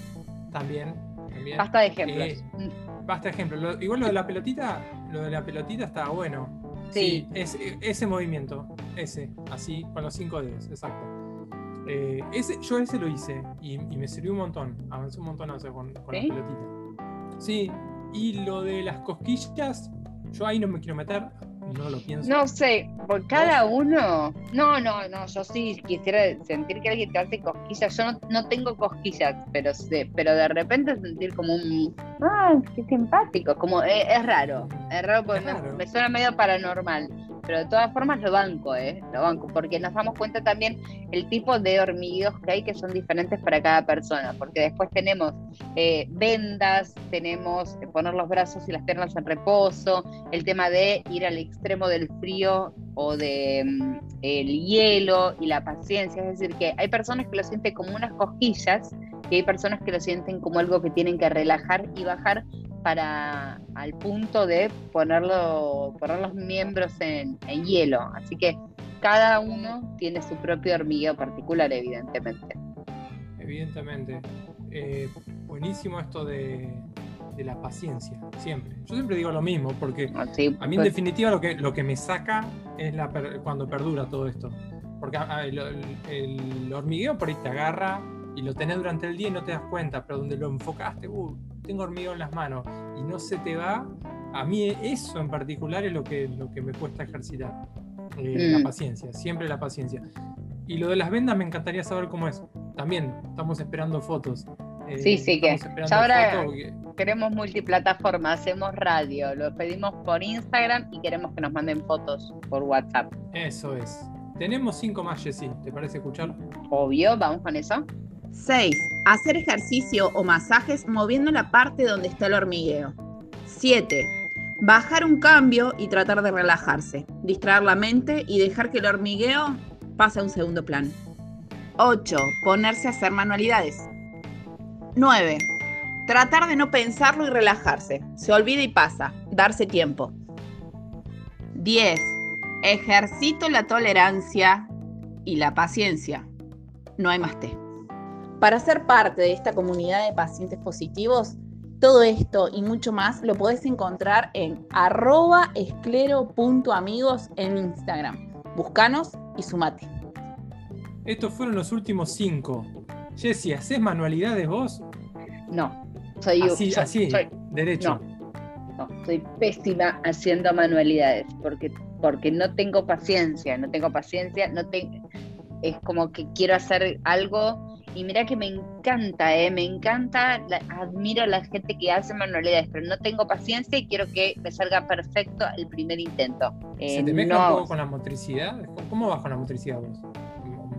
[SPEAKER 5] También. también.
[SPEAKER 1] Basta de ejemplos.
[SPEAKER 5] Eh, Basta ejemplo. Lo- igual lo de la pelotita, lo de la pelotita está bueno.
[SPEAKER 1] Sí.
[SPEAKER 5] es- ese movimiento, ese, así, con los cinco dedos, exacto. Eh, ese, yo ese lo hice y, y me sirvió un montón. Avancé un montón con, con
[SPEAKER 1] ¿Sí?
[SPEAKER 5] la pelotita. Sí, y lo de las cosquillas, yo ahí no me quiero meter, no lo pienso.
[SPEAKER 1] No sé, por cada uno. No, no, no. Yo sí quisiera sentir que alguien te hace cosquillas. Yo no, no tengo cosquillas, pero sé, pero de repente sentir como un. ¡Ah, qué simpático! Como eh, es raro. Es raro porque
[SPEAKER 5] Es
[SPEAKER 1] me-
[SPEAKER 5] raro.
[SPEAKER 1] Me, suena medio paranormal. Pero de todas formas lo banco, ¿eh? Lo banco. Porque nos damos cuenta también el tipo de hormigueos que hay que son diferentes para cada persona. Porque después tenemos eh, vendas, tenemos eh, poner los brazos y las piernas en reposo, el tema de ir al extremo del frío o de mm, el hielo y la paciencia, es decir, que hay personas que lo sienten como unas cosquillas y hay personas que lo sienten como algo que tienen que relajar y bajar para al punto de ponerlo, poner los miembros en, en hielo. Así que cada uno tiene su propio hormigueo particular, evidentemente.
[SPEAKER 5] Evidentemente. Eh, buenísimo esto de, de la paciencia, siempre. Yo siempre digo lo mismo, porque
[SPEAKER 1] Así,
[SPEAKER 5] A mí en
[SPEAKER 1] pues,
[SPEAKER 5] definitiva lo que, lo que me saca es la per- cuando perdura todo esto. Porque ah, el, el- el hormigueo por ahí te agarra y lo tenés durante el día y no te das cuenta, pero donde lo enfocaste, uh, tengo hormigueo en las manos y no se te va, a mí eso en particular es lo que, lo que me cuesta ejercitar. Eh,
[SPEAKER 1] Mm.
[SPEAKER 5] La paciencia, siempre la paciencia. Y lo de las vendas me encantaría saber cómo es. También estamos esperando fotos. Eh,
[SPEAKER 1] Sí, sí, que ya ahora-
[SPEAKER 5] porque-
[SPEAKER 1] queremos multiplataforma, hacemos radio, lo pedimos por Instagram y queremos que nos manden fotos por WhatsApp.
[SPEAKER 5] Eso es. Tenemos cinco más, Jessy. ¿Te parece escuchar?
[SPEAKER 1] Obvio, vamos con eso.
[SPEAKER 6] 6. Hacer ejercicio o masajes moviendo la parte donde está el hormigueo. 7. Bajar un cambio y tratar de relajarse, distraer la mente y dejar que el hormigueo pase a un segundo plano. 8. Ponerse a hacer manualidades. 9. Tratar de no pensarlo y relajarse. Se olvida y pasa. Darse tiempo. 10. Ejercito la tolerancia y la paciencia. No hay más té. Para ser parte de esta comunidad de pacientes positivos, todo esto y mucho más lo podés encontrar en arroba esclero.amigos en Instagram. Búscanos y sumate.
[SPEAKER 5] Estos fueron los últimos cinco. Jessy, ¿haces manualidades vos?
[SPEAKER 1] No, soy
[SPEAKER 5] Así,
[SPEAKER 1] soy-
[SPEAKER 5] así,
[SPEAKER 1] soy-
[SPEAKER 5] derecho.
[SPEAKER 1] no, soy pésima haciendo manualidades porque, porque no tengo paciencia, no tengo paciencia, no es como que quiero hacer algo y mira que me encanta, eh, me encanta, la- admiro a la gente que hace manualidades, pero no tengo paciencia y quiero que me salga perfecto el primer intento. Eh,
[SPEAKER 5] ¿Se te mezcla
[SPEAKER 1] no,
[SPEAKER 5] un poco con la motricidad? ¿Cómo vas con la motricidad vos?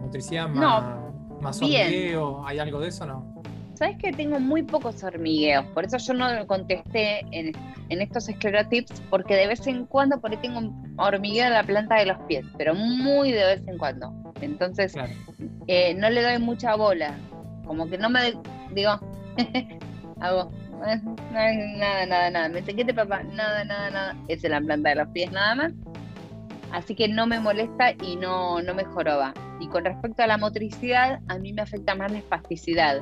[SPEAKER 5] ¿Motricidad más,
[SPEAKER 1] No,
[SPEAKER 5] más
[SPEAKER 1] bien.
[SPEAKER 5] hormigueo? ¿Hay algo de eso no?
[SPEAKER 1] Sabes que tengo muy pocos hormigueos, por eso yo no contesté en, en estos esclerotips, porque de vez en cuando por ahí tengo un hormigueo en la planta de los pies, pero muy de vez en cuando. Entonces
[SPEAKER 5] Claro.
[SPEAKER 1] Eh, no le doy mucha bola, como que no me digo, hago eh, no, nada, nada, nada. Me dice, ¿qué te papá? Nada, nada, nada. Es en la planta de los pies nada más. Así que no me molesta y no, no me joroba. Y con respecto a la motricidad, a mí me afecta más la espasticidad.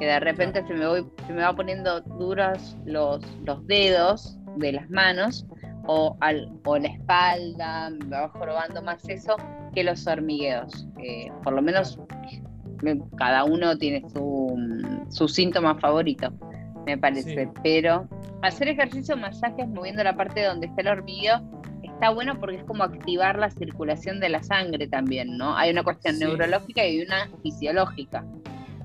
[SPEAKER 1] Que de repente se, me voy, se me va poniendo duros los, los dedos de las manos o, al, o la espalda, me va jorobando más eso que los hormigueos. Eh, por lo menos cada uno tiene su, su síntoma favorito, me parece.
[SPEAKER 5] Sí.
[SPEAKER 1] Pero hacer ejercicio, masajes, moviendo la parte donde está el hormigueo, está bueno porque es como activar la circulación de la sangre también, ¿no? Hay una cuestión
[SPEAKER 5] Sí.
[SPEAKER 1] neurológica y una fisiológica.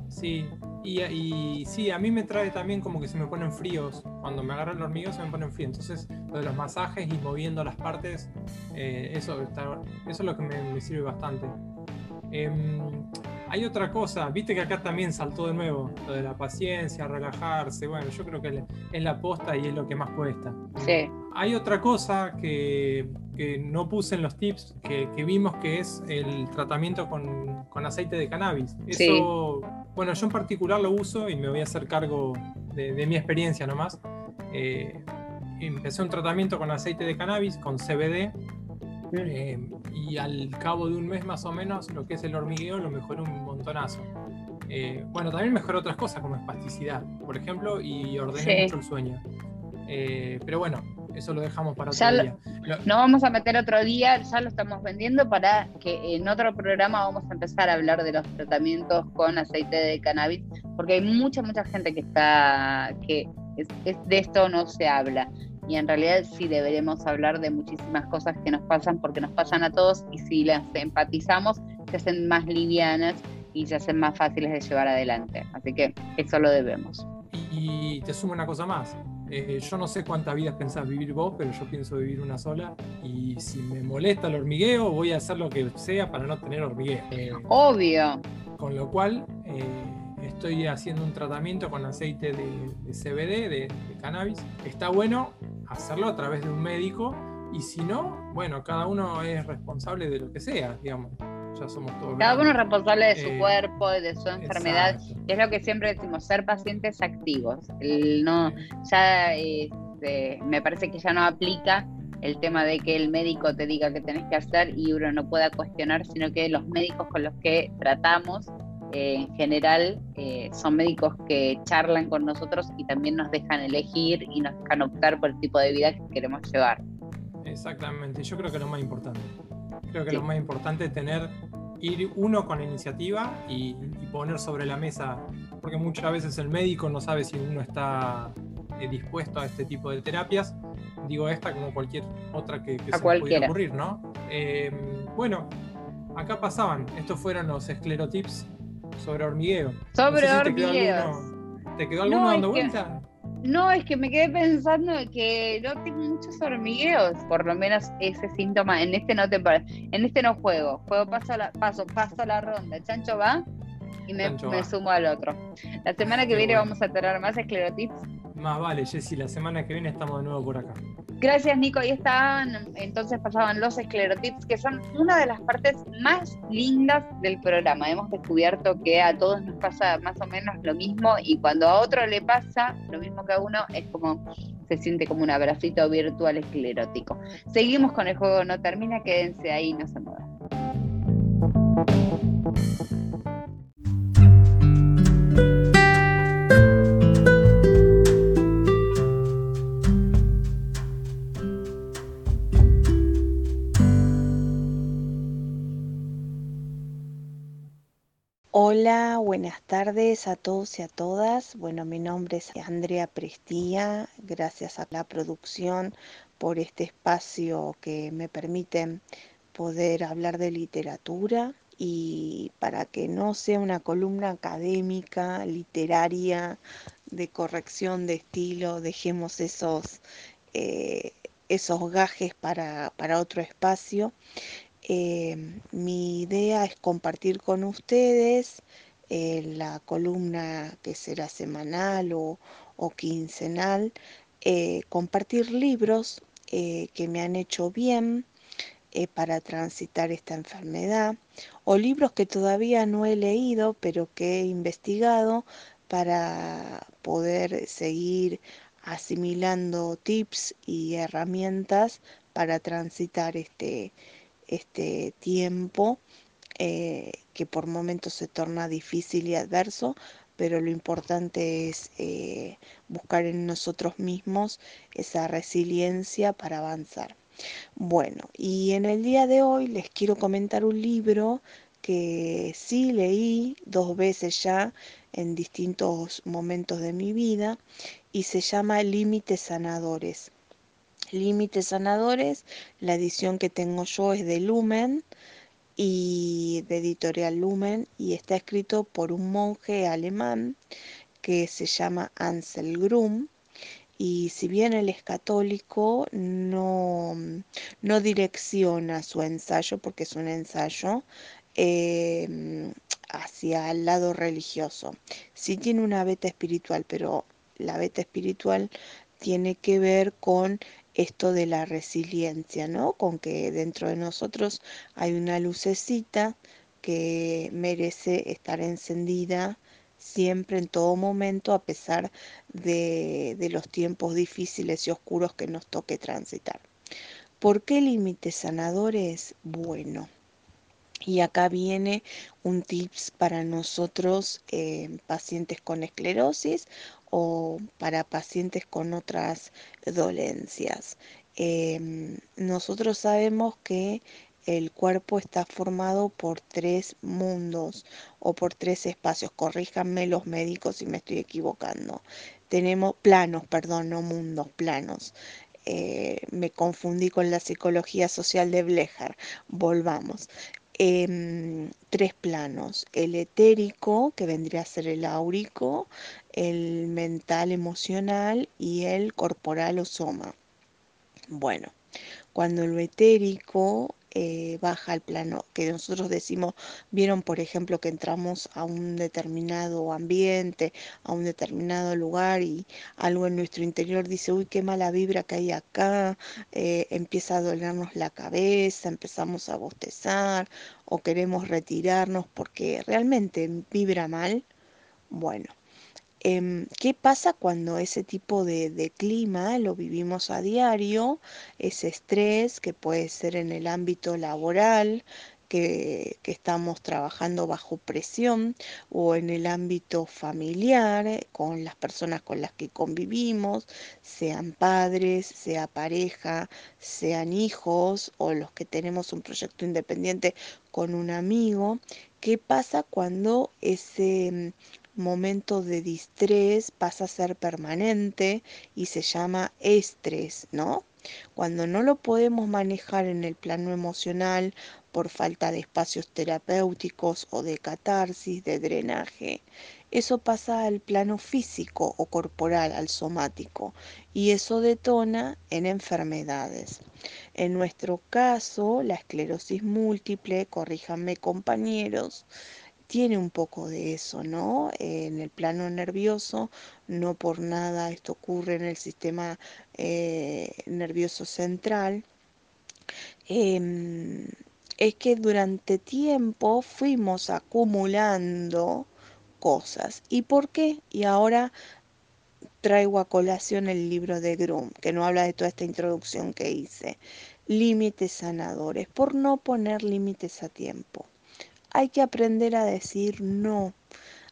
[SPEAKER 5] Sí, y, y sí, a mí me trae también como que se me ponen fríos. Cuando me agarra el hormigueo se me ponen fríos. Entonces, lo de los masajes y moviendo las partes, eh, eso, está- eso es lo que me, me sirve bastante. Em, hay otra cosa, viste que acá también saltó de nuevo, lo de la paciencia, relajarse. Bueno, yo creo que es la posta y es lo que más cuesta.
[SPEAKER 1] Sí.
[SPEAKER 5] Hay otra cosa que, que no puse en los tips, que, que vimos que es el tratamiento con, con aceite de cannabis.
[SPEAKER 1] Sí.
[SPEAKER 5] Eso, bueno, yo en particular lo uso y me voy a hacer cargo de, de mi experiencia nomás. Eh, empecé un tratamiento con aceite de cannabis, con CBD, eh, y al cabo de un mes más o menos lo que es el hormigueo lo mejoró un montonazo. Eh, bueno, también mejoró otras cosas como espasticidad, por ejemplo, y ordené
[SPEAKER 1] Sí.
[SPEAKER 5] mucho el sueño. Eh, pero bueno, eso lo dejamos para otro
[SPEAKER 1] lo-
[SPEAKER 5] día. Lo-
[SPEAKER 1] Nos vamos a meter otro día, ya lo estamos vendiendo para que en otro programa vamos a empezar a hablar de los tratamientos con aceite de cannabis, porque hay mucha, mucha gente que está, que es, es- de esto no se habla. Y en realidad sí deberemos hablar de muchísimas cosas que nos pasan, porque nos pasan a todos y si las empatizamos, se hacen más livianas y se hacen más fáciles de llevar adelante. Así que eso lo debemos.
[SPEAKER 5] Y te sumo una cosa más. Eh, yo no sé cuántas vidas pensás vivir vos, pero yo pienso vivir una sola. Y si me molesta el hormigueo, voy a hacer lo que sea para no tener hormigueo. Eh,
[SPEAKER 1] Obvio.
[SPEAKER 5] Con lo cual, eh, estoy haciendo un tratamiento con aceite de, de CBD, de, de cannabis. Está bueno hacerlo a través de un médico y si no, bueno, cada uno es responsable de lo que sea, digamos. Ya somos todos.
[SPEAKER 1] Cada uno es responsable de su
[SPEAKER 5] Eh,
[SPEAKER 1] cuerpo, de su enfermedad.
[SPEAKER 5] Exacto.
[SPEAKER 1] Es lo que siempre decimos, ser pacientes activos. El no, ya este, me parece que ya no aplica el tema de que el médico te diga qué tenés que hacer y uno no pueda cuestionar, sino que los médicos con los que tratamos eh, en general eh, son médicos que charlan con nosotros y también nos dejan elegir y nos dejan optar por el tipo de vida que queremos llevar.
[SPEAKER 5] Exactamente, yo creo que lo más importante. Creo que
[SPEAKER 1] Sí.
[SPEAKER 5] lo más importante es tener, ir uno con iniciativa y, y poner sobre la mesa, porque muchas veces el médico no sabe si uno está eh, dispuesto a este tipo de terapias. Digo esta como cualquier otra que, que se pudiera ocurrir, ¿no? Eh, bueno, acá pasaban, estos fueron los esclerotips sobre hormigueo.
[SPEAKER 1] Sobre
[SPEAKER 5] No sé si te quedó
[SPEAKER 1] hormigueos.
[SPEAKER 5] alguno- ¿Te quedó alguno dando
[SPEAKER 1] que-
[SPEAKER 5] vuelta?
[SPEAKER 1] No, es que me quedé pensando que no tengo muchos hormigueos, por lo menos ese síntoma. En este no te en este no juego, juego paso la, paso, paso la ronda, Chancho va y me, sumo al otro. La semana que
[SPEAKER 5] Qué
[SPEAKER 1] viene
[SPEAKER 5] bueno.
[SPEAKER 1] vamos a tener más esclerotips.
[SPEAKER 5] Más vale, Jessy, la semana que viene estamos de nuevo por acá.
[SPEAKER 1] Gracias, Nico. Y estaban, entonces pasaban los esclerotips, que son una de las partes más lindas del programa. Hemos descubierto que a todos nos pasa más o menos lo mismo y cuando a otro le pasa lo mismo que a uno, es como se siente como un abracito virtual esclerótico. Seguimos con el juego No Termina, quédense ahí, no se muevan.
[SPEAKER 7] Buenas tardes a todos y a todas. Bueno, mi nombre es Andrea Prestía. Gracias a la producción por este espacio que me permite poder hablar de literatura y para que no sea una columna académica, literaria, de corrección de estilo, dejemos esos, eh, esos gajes para, para otro espacio. Eh, mi idea es compartir con ustedes eh, la columna que será semanal o, quincenal, eh, compartir libros que me han hecho bien para transitar esta enfermedad o libros que todavía no he leído pero que he investigado para poder seguir asimilando tips y herramientas para transitar este, este tiempo eh, que por momentos se torna difícil y adverso, pero lo importante es eh, buscar en nosotros mismos esa resiliencia para avanzar. Bueno, y en el día de hoy les quiero comentar un libro que sí leí dos veces ya en distintos momentos de mi vida y se llama Límites Sanadores. Límites Sanadores, la edición que tengo yo es de Lumen y de editorial Lumen y está escrito por un monje alemán que se llama Ansel Grum y si bien él es católico no, no direcciona su ensayo porque es un ensayo em, hacia el lado religioso. Sí tiene una beta espiritual, pero la beta espiritual tiene que ver con esto de la resiliencia, ¿no? Con que dentro de nosotros hay una lucecita que merece estar encendida siempre, en todo momento, a pesar de, de los tiempos difíciles y oscuros que nos toque transitar. ¿Por qué límites sanadores? Bueno, y acá viene un tips para nosotros, eh, pacientes con esclerosis o para pacientes con otras dolencias. Em, nosotros sabemos que el cuerpo está formado por tres mundos o por tres espacios. Corríjanme los médicos si me estoy equivocando. Tenemos planos, perdón, no mundos, planos. Eh, me confundí con la psicología social de Blecher. Volvamos. Tres planos, el etérico, que vendría a ser el áurico, el mental emocional y el corporal o soma. Bueno, cuando lo etérico eh, baja al plano, que nosotros decimos, vieron por ejemplo que entramos a un determinado ambiente, a un determinado lugar y algo en nuestro interior dice, uy, qué mala vibra que hay acá, eh, empieza a dolernos la cabeza, empezamos a bostezar o queremos retirarnos porque realmente vibra mal. Bueno, Em, ¿Qué pasa cuando ese tipo de, clima lo vivimos a diario? Ese estrés que puede ser en el ámbito laboral, que, estamos trabajando bajo presión o en el ámbito familiar, eh, con las personas con las que convivimos, sean padres, sea pareja, sean hijos o los que tenemos un proyecto independiente con un amigo. ¿Qué pasa cuando ese momento de distrés pasa a ser permanente y se llama estrés, ¿no? Cuando no lo podemos manejar en el plano emocional por falta de espacios terapéuticos o de catarsis, de drenaje, eso pasa al plano físico o corporal, al somático, y eso detona en enfermedades. En nuestro caso, la esclerosis múltiple, corríjanme compañeros, tiene un poco de eso, ¿no? en el plano nervioso, no por nada esto ocurre en el sistema eh, nervioso central. Em, es que durante tiempo fuimos acumulando cosas. ¿Y por qué? Y ahora traigo a colación el libro de Grum, que no habla de toda esta introducción que hice. Límites sanadores, por no poner límites a tiempo. Hay que aprender a decir no.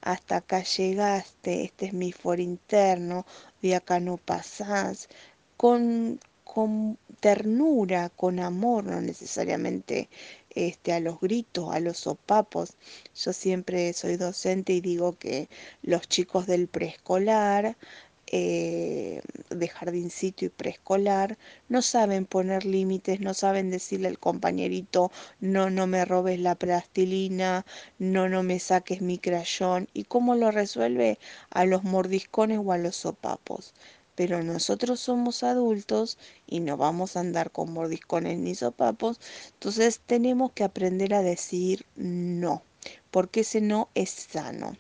[SPEAKER 7] Hasta acá llegaste, este es mi foro interno, de acá no pasás. Con, con ternura, con amor, no necesariamente este, a los gritos, a los sopapos. Yo siempre soy docente y digo que los chicos del preescolar, eh, de jardincito y preescolar, no saben poner límites, no saben decirle al compañerito, no, no me robes la plastilina, no, no me saques mi crayón. ¿Y cómo lo resuelve? A los mordiscones o a los sopapos pero nosotros somos adultos y no vamos a andar con mordiscones ni sopapos, entonces tenemos que aprender a decir no, porque ese no es sano.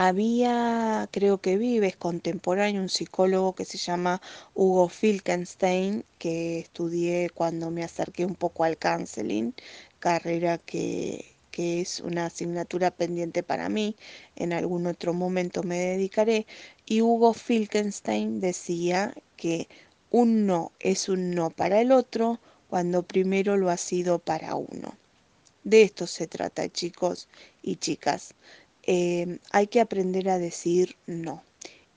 [SPEAKER 7] Había, creo que vive, es contemporáneo, un psicólogo que se llama Hugo Filkenstein, que estudié cuando me acerqué un poco al counseling, carrera que, que es una asignatura pendiente para mí, en algún otro momento me dedicaré, y Hugo Filkenstein decía que un no es un no para el otro cuando primero lo ha sido para uno. De esto se trata, chicos y chicas. Eh, hay que aprender a decir no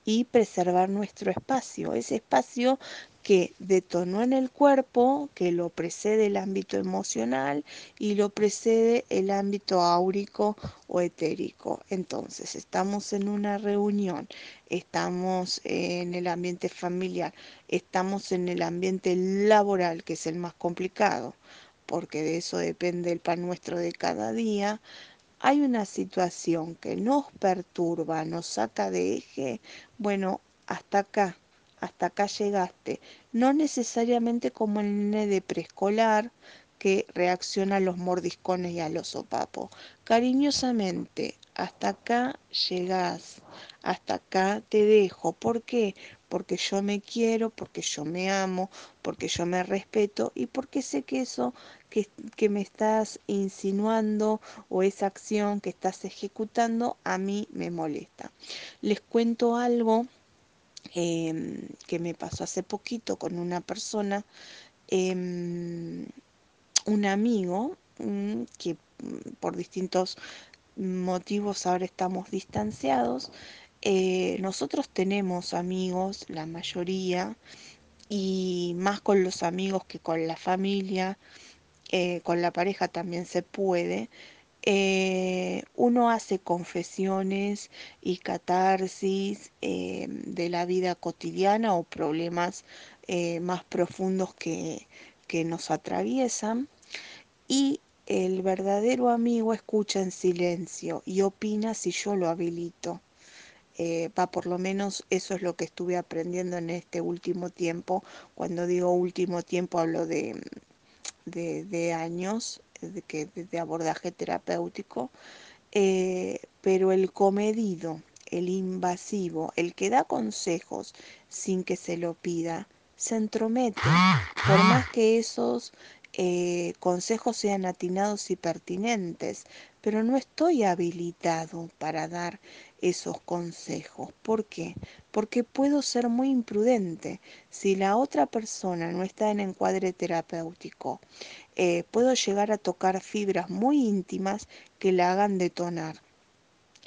[SPEAKER 7] y preservar nuestro espacio, ese espacio que detonó en el cuerpo, que lo precede el ámbito emocional y lo precede el ámbito áurico o etérico. Entonces, estamos en una reunión, estamos en el ambiente familiar, estamos en el ambiente laboral, que es el más complicado, porque de eso depende el pan nuestro de cada día. Hay una situación que nos perturba, nos saca de eje, bueno, hasta acá hasta acá llegaste. No necesariamente como el nene de preescolar que reacciona a los mordiscones y a los sopapos. Cariñosamente, hasta acá llegás, hasta acá te dejo. ¿Por qué? Porque yo me quiero, porque yo me amo, porque yo me respeto y porque sé que eso que, me estás insinuando o esa acción que estás ejecutando a mí me molesta. Les cuento algo Em, que me pasó hace poquito con una persona, em, un amigo mm, que mm, por distintos motivos ahora estamos distanciados. Eh, nosotros tenemos amigos, la mayoría, y más con los amigos que con la familia, eh, con la pareja también se puede, eh, uno hace confesiones y catarsis eh, de la vida cotidiana o problemas más profundos que, que nos atraviesan y el verdadero amigo escucha en silencio y opina si yo lo habilito. va, por lo menos eso es lo que estuve aprendiendo en este último tiempo. Cuando digo último tiempo hablo de, de, años de, que, de abordaje terapéutico, eh, pero el comedido, el invasivo, el que da consejos sin que se lo pida, se entromete, por más que esos eh, consejos sean atinados y pertinentes, pero no estoy habilitado para dar esos consejos. ¿Por qué? Porque puedo ser muy imprudente. Si la otra persona no está en encuadre terapéutico, eh, puedo llegar a tocar fibras muy íntimas que la hagan detonar.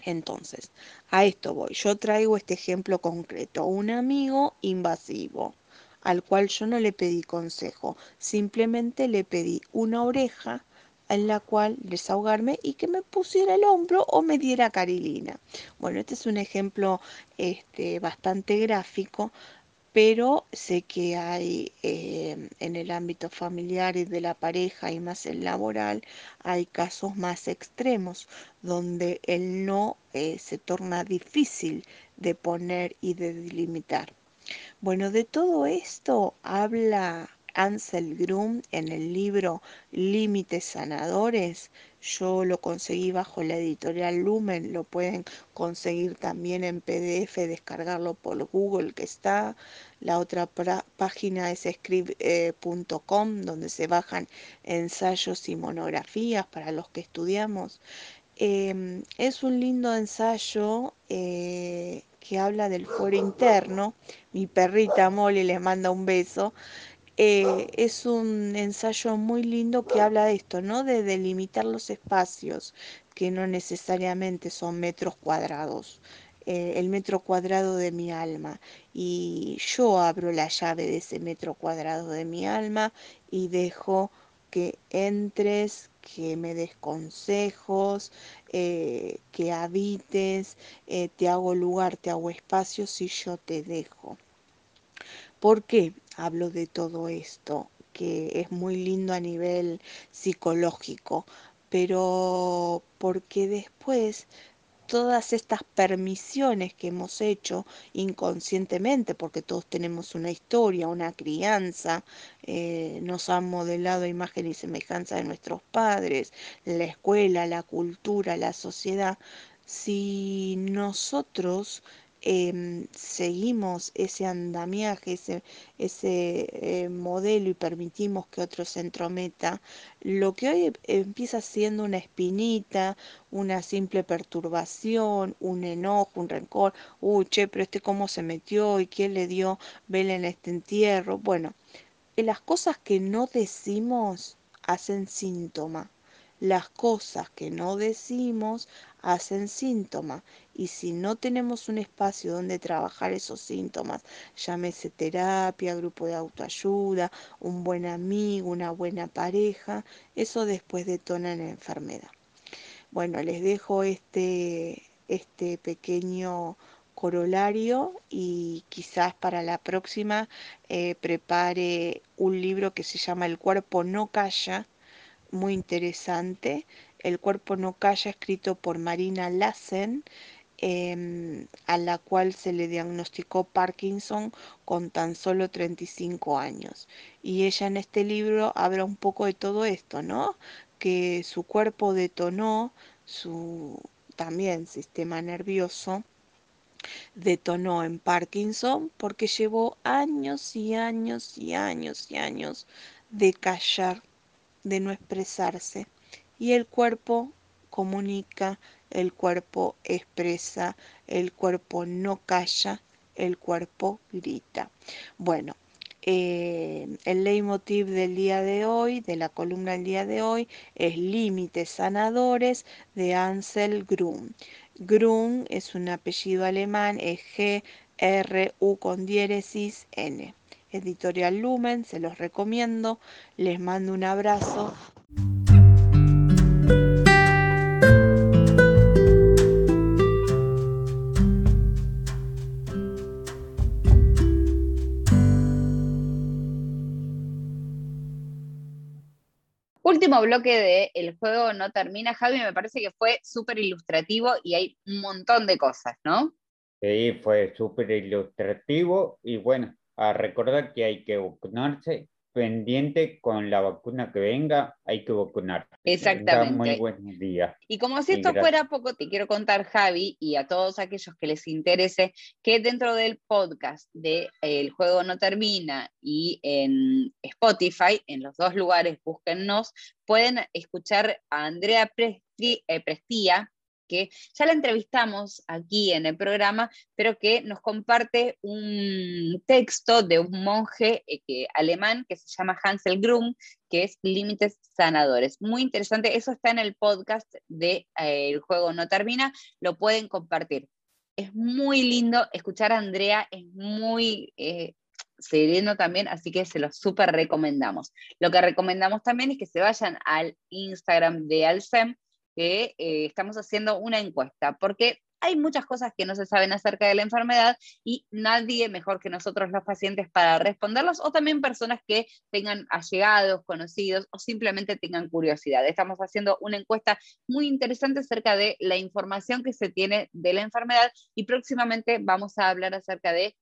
[SPEAKER 7] Entonces, a esto voy. Yo traigo este ejemplo concreto. Un amigo invasivo al cual yo no le pedí consejo, simplemente le pedí una oreja en la cual desahogarme y que me pusiera el hombro o me diera carilina. Bueno, este es un ejemplo este, bastante gráfico, pero sé que hay eh, en el ámbito familiar y de la pareja y más el laboral, hay casos más extremos donde el no eh, se torna difícil de poner y de delimitar. Bueno, de todo esto habla Ansel Grum en el libro Límites Sanadores. Yo lo conseguí bajo la editorial Lumen, lo pueden conseguir también en PDF, descargarlo por Google que está. La otra página es script.com, donde se bajan ensayos y monografías para los que estudiamos. Em, es un lindo ensayo eh, que habla del fuero interno. Mi perrita Molly le manda un beso. Eh, es un ensayo muy lindo que habla de esto, ¿no? De delimitar los espacios, que no necesariamente son metros cuadrados. Eh, el metro cuadrado de mi alma y yo abro la llave de ese metro cuadrado de mi alma y dejo que entres, que me des consejos, eh, que habites, te hago lugar, te hago espacio si yo te dejo. ¿Por qué hablo de todo esto? que es muy lindo a nivel psicológico, pero porque después todas estas permisiones que hemos hecho inconscientemente, porque todos tenemos una historia, una crianza, eh, nos han modelado imagen y semejanza de nuestros padres, la escuela, la cultura, la sociedad, si nosotros Em, seguimos ese andamiaje, ese, ese eh, modelo y permitimos que otro se entrometa, lo que hoy empieza siendo una espinita, una simple perturbación, un enojo, un rencor, uy, che, pero este cómo se metió y quién le dio vela en este entierro. Bueno, las cosas que no decimos hacen síntoma. Las cosas que no decimos hacen síntoma y si no tenemos un espacio donde trabajar esos síntomas, llámese terapia, grupo de autoayuda, un buen amigo, una buena pareja, eso después detona en enfermedad. Bueno, les dejo este, este pequeño corolario y quizás para la próxima eh, prepare un libro que se llama El cuerpo no calla, muy interesante. El cuerpo no calla, escrito por Marina Lassen, em, a la cual se le diagnosticó Parkinson con tan solo 35 años. Y ella en este libro habla un poco de todo esto, ¿no? Que su cuerpo detonó su también sistema nervioso detonó en Parkinson porque llevó años y años y años y años de callar, de no expresarse y el cuerpo comunica, el cuerpo expresa, el cuerpo no calla, el cuerpo grita. Bueno, eh, el leitmotiv del día de hoy, de la columna del día de hoy, es Límites Sanadores de Ansel Grum. Grum es un apellido alemán, es G, R, U con diéresis, N. Editorial Lumen, se los recomiendo, les mando un abrazo.
[SPEAKER 1] Último bloque de El juego no termina, Javi, me parece que fue súper ilustrativo y hay un montón de cosas, ¿no?
[SPEAKER 2] Sí, fue súper ilustrativo y bueno, a recordar que hay que vacunarse pendiente con la vacuna que venga, hay que vacunar.
[SPEAKER 1] Exactamente.
[SPEAKER 2] Muy buen día.
[SPEAKER 1] Y como si esto fuera poco, te quiero contar, Javi, y a todos aquellos que les interese, que dentro del podcast de El Juego No Termina y en Spotify, en los dos lugares, búsquennos, pueden escuchar a Andrea eh, Prestía, que ya la entrevistamos aquí en el programa, pero que nos comparte un texto de un monje eh, alemán que se llama Hansel Grum, que es Límites Sanadores. Muy interesante, eso está en el podcast de eh, El juego no termina, lo pueden compartir. Es muy lindo escuchar a Andrea, es muy... Eh, sereno también, así que se lo súper recomendamos. Lo que recomendamos también es que se vayan al Instagram de Alcem, que eh, estamos haciendo una encuesta, porque hay muchas cosas que no se saben acerca de la enfermedad y nadie mejor que nosotros los pacientes para responderlos o también personas que tengan allegados, conocidos o simplemente tengan curiosidad. Estamos haciendo una encuesta muy interesante acerca de la información que se tiene de la enfermedad y próximamente vamos a hablar acerca de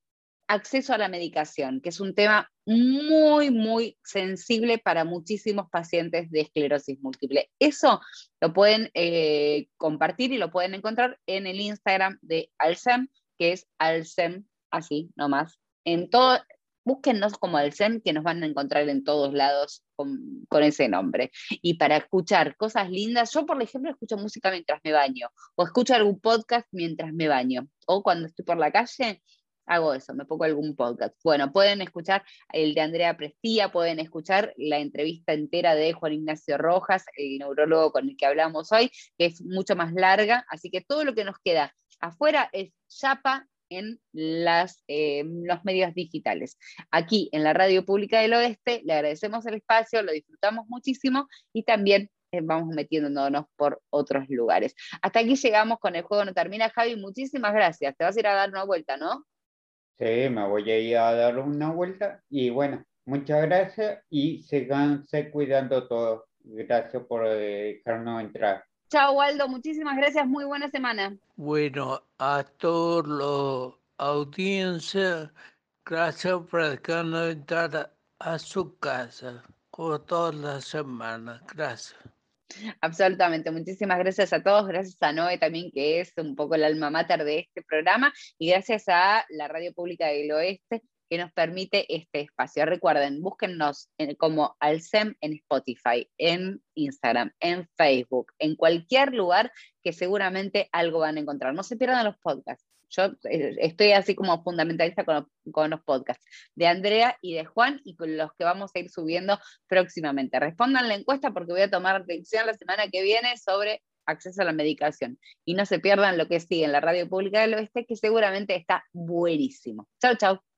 [SPEAKER 1] acceso a la medicación, que es un tema muy, muy sensible para muchísimos pacientes de esclerosis múltiple. Eso lo pueden eh, compartir y lo pueden encontrar en el Instagram de Alcem, que es Alcem, así nomás. En todo, búsquennos como Alcem, que nos van a encontrar en todos lados con, con, ese nombre. Y para escuchar cosas lindas, yo por ejemplo escucho música mientras me baño, o escucho algún podcast mientras me baño, o cuando estoy por la calle hago eso, me pongo algún podcast. Bueno, pueden escuchar el de Andrea Prestía, pueden escuchar la entrevista entera de Juan Ignacio Rojas, el neurólogo con el que hablamos hoy, que es mucho más larga, así que todo lo que nos queda afuera es chapa en las, eh, los medios digitales. Aquí en la Radio Pública del Oeste le agradecemos el espacio, lo disfrutamos muchísimo y también eh, vamos metiéndonos por otros lugares. Hasta aquí llegamos con el juego no termina, Javi, muchísimas gracias. Te vas a ir a dar una vuelta, ¿no?
[SPEAKER 2] Sí, me voy a ir a dar una vuelta y bueno, muchas gracias y síganse cuidando todos. Gracias por dejarnos entrar.
[SPEAKER 1] Chao, Waldo. Muchísimas gracias. Muy buena semana.
[SPEAKER 3] Bueno, a todos los audiencias, gracias por dejarnos entrar a su casa como todas las semanas. Gracias.
[SPEAKER 1] Absolutamente, muchísimas gracias a todos, gracias a Noé también, que es un poco el alma mater de este programa, y gracias a la Radio Pública del Oeste, que nos permite este espacio. Recuerden, búsquennos como Alcem en Spotify, en Instagram, en Facebook, en cualquier lugar que seguramente algo van a encontrar. No se pierdan los podcasts. Yo eh, estoy así como fundamentalista con, los podcasts de Andrea y de Juan y con los que vamos a ir subiendo próximamente. Respondan la encuesta porque voy a tomar atención la semana que viene sobre acceso a la medicación. Y no se pierdan lo que sigue en la radio pública del oeste, que seguramente está buenísimo. Chau, chau.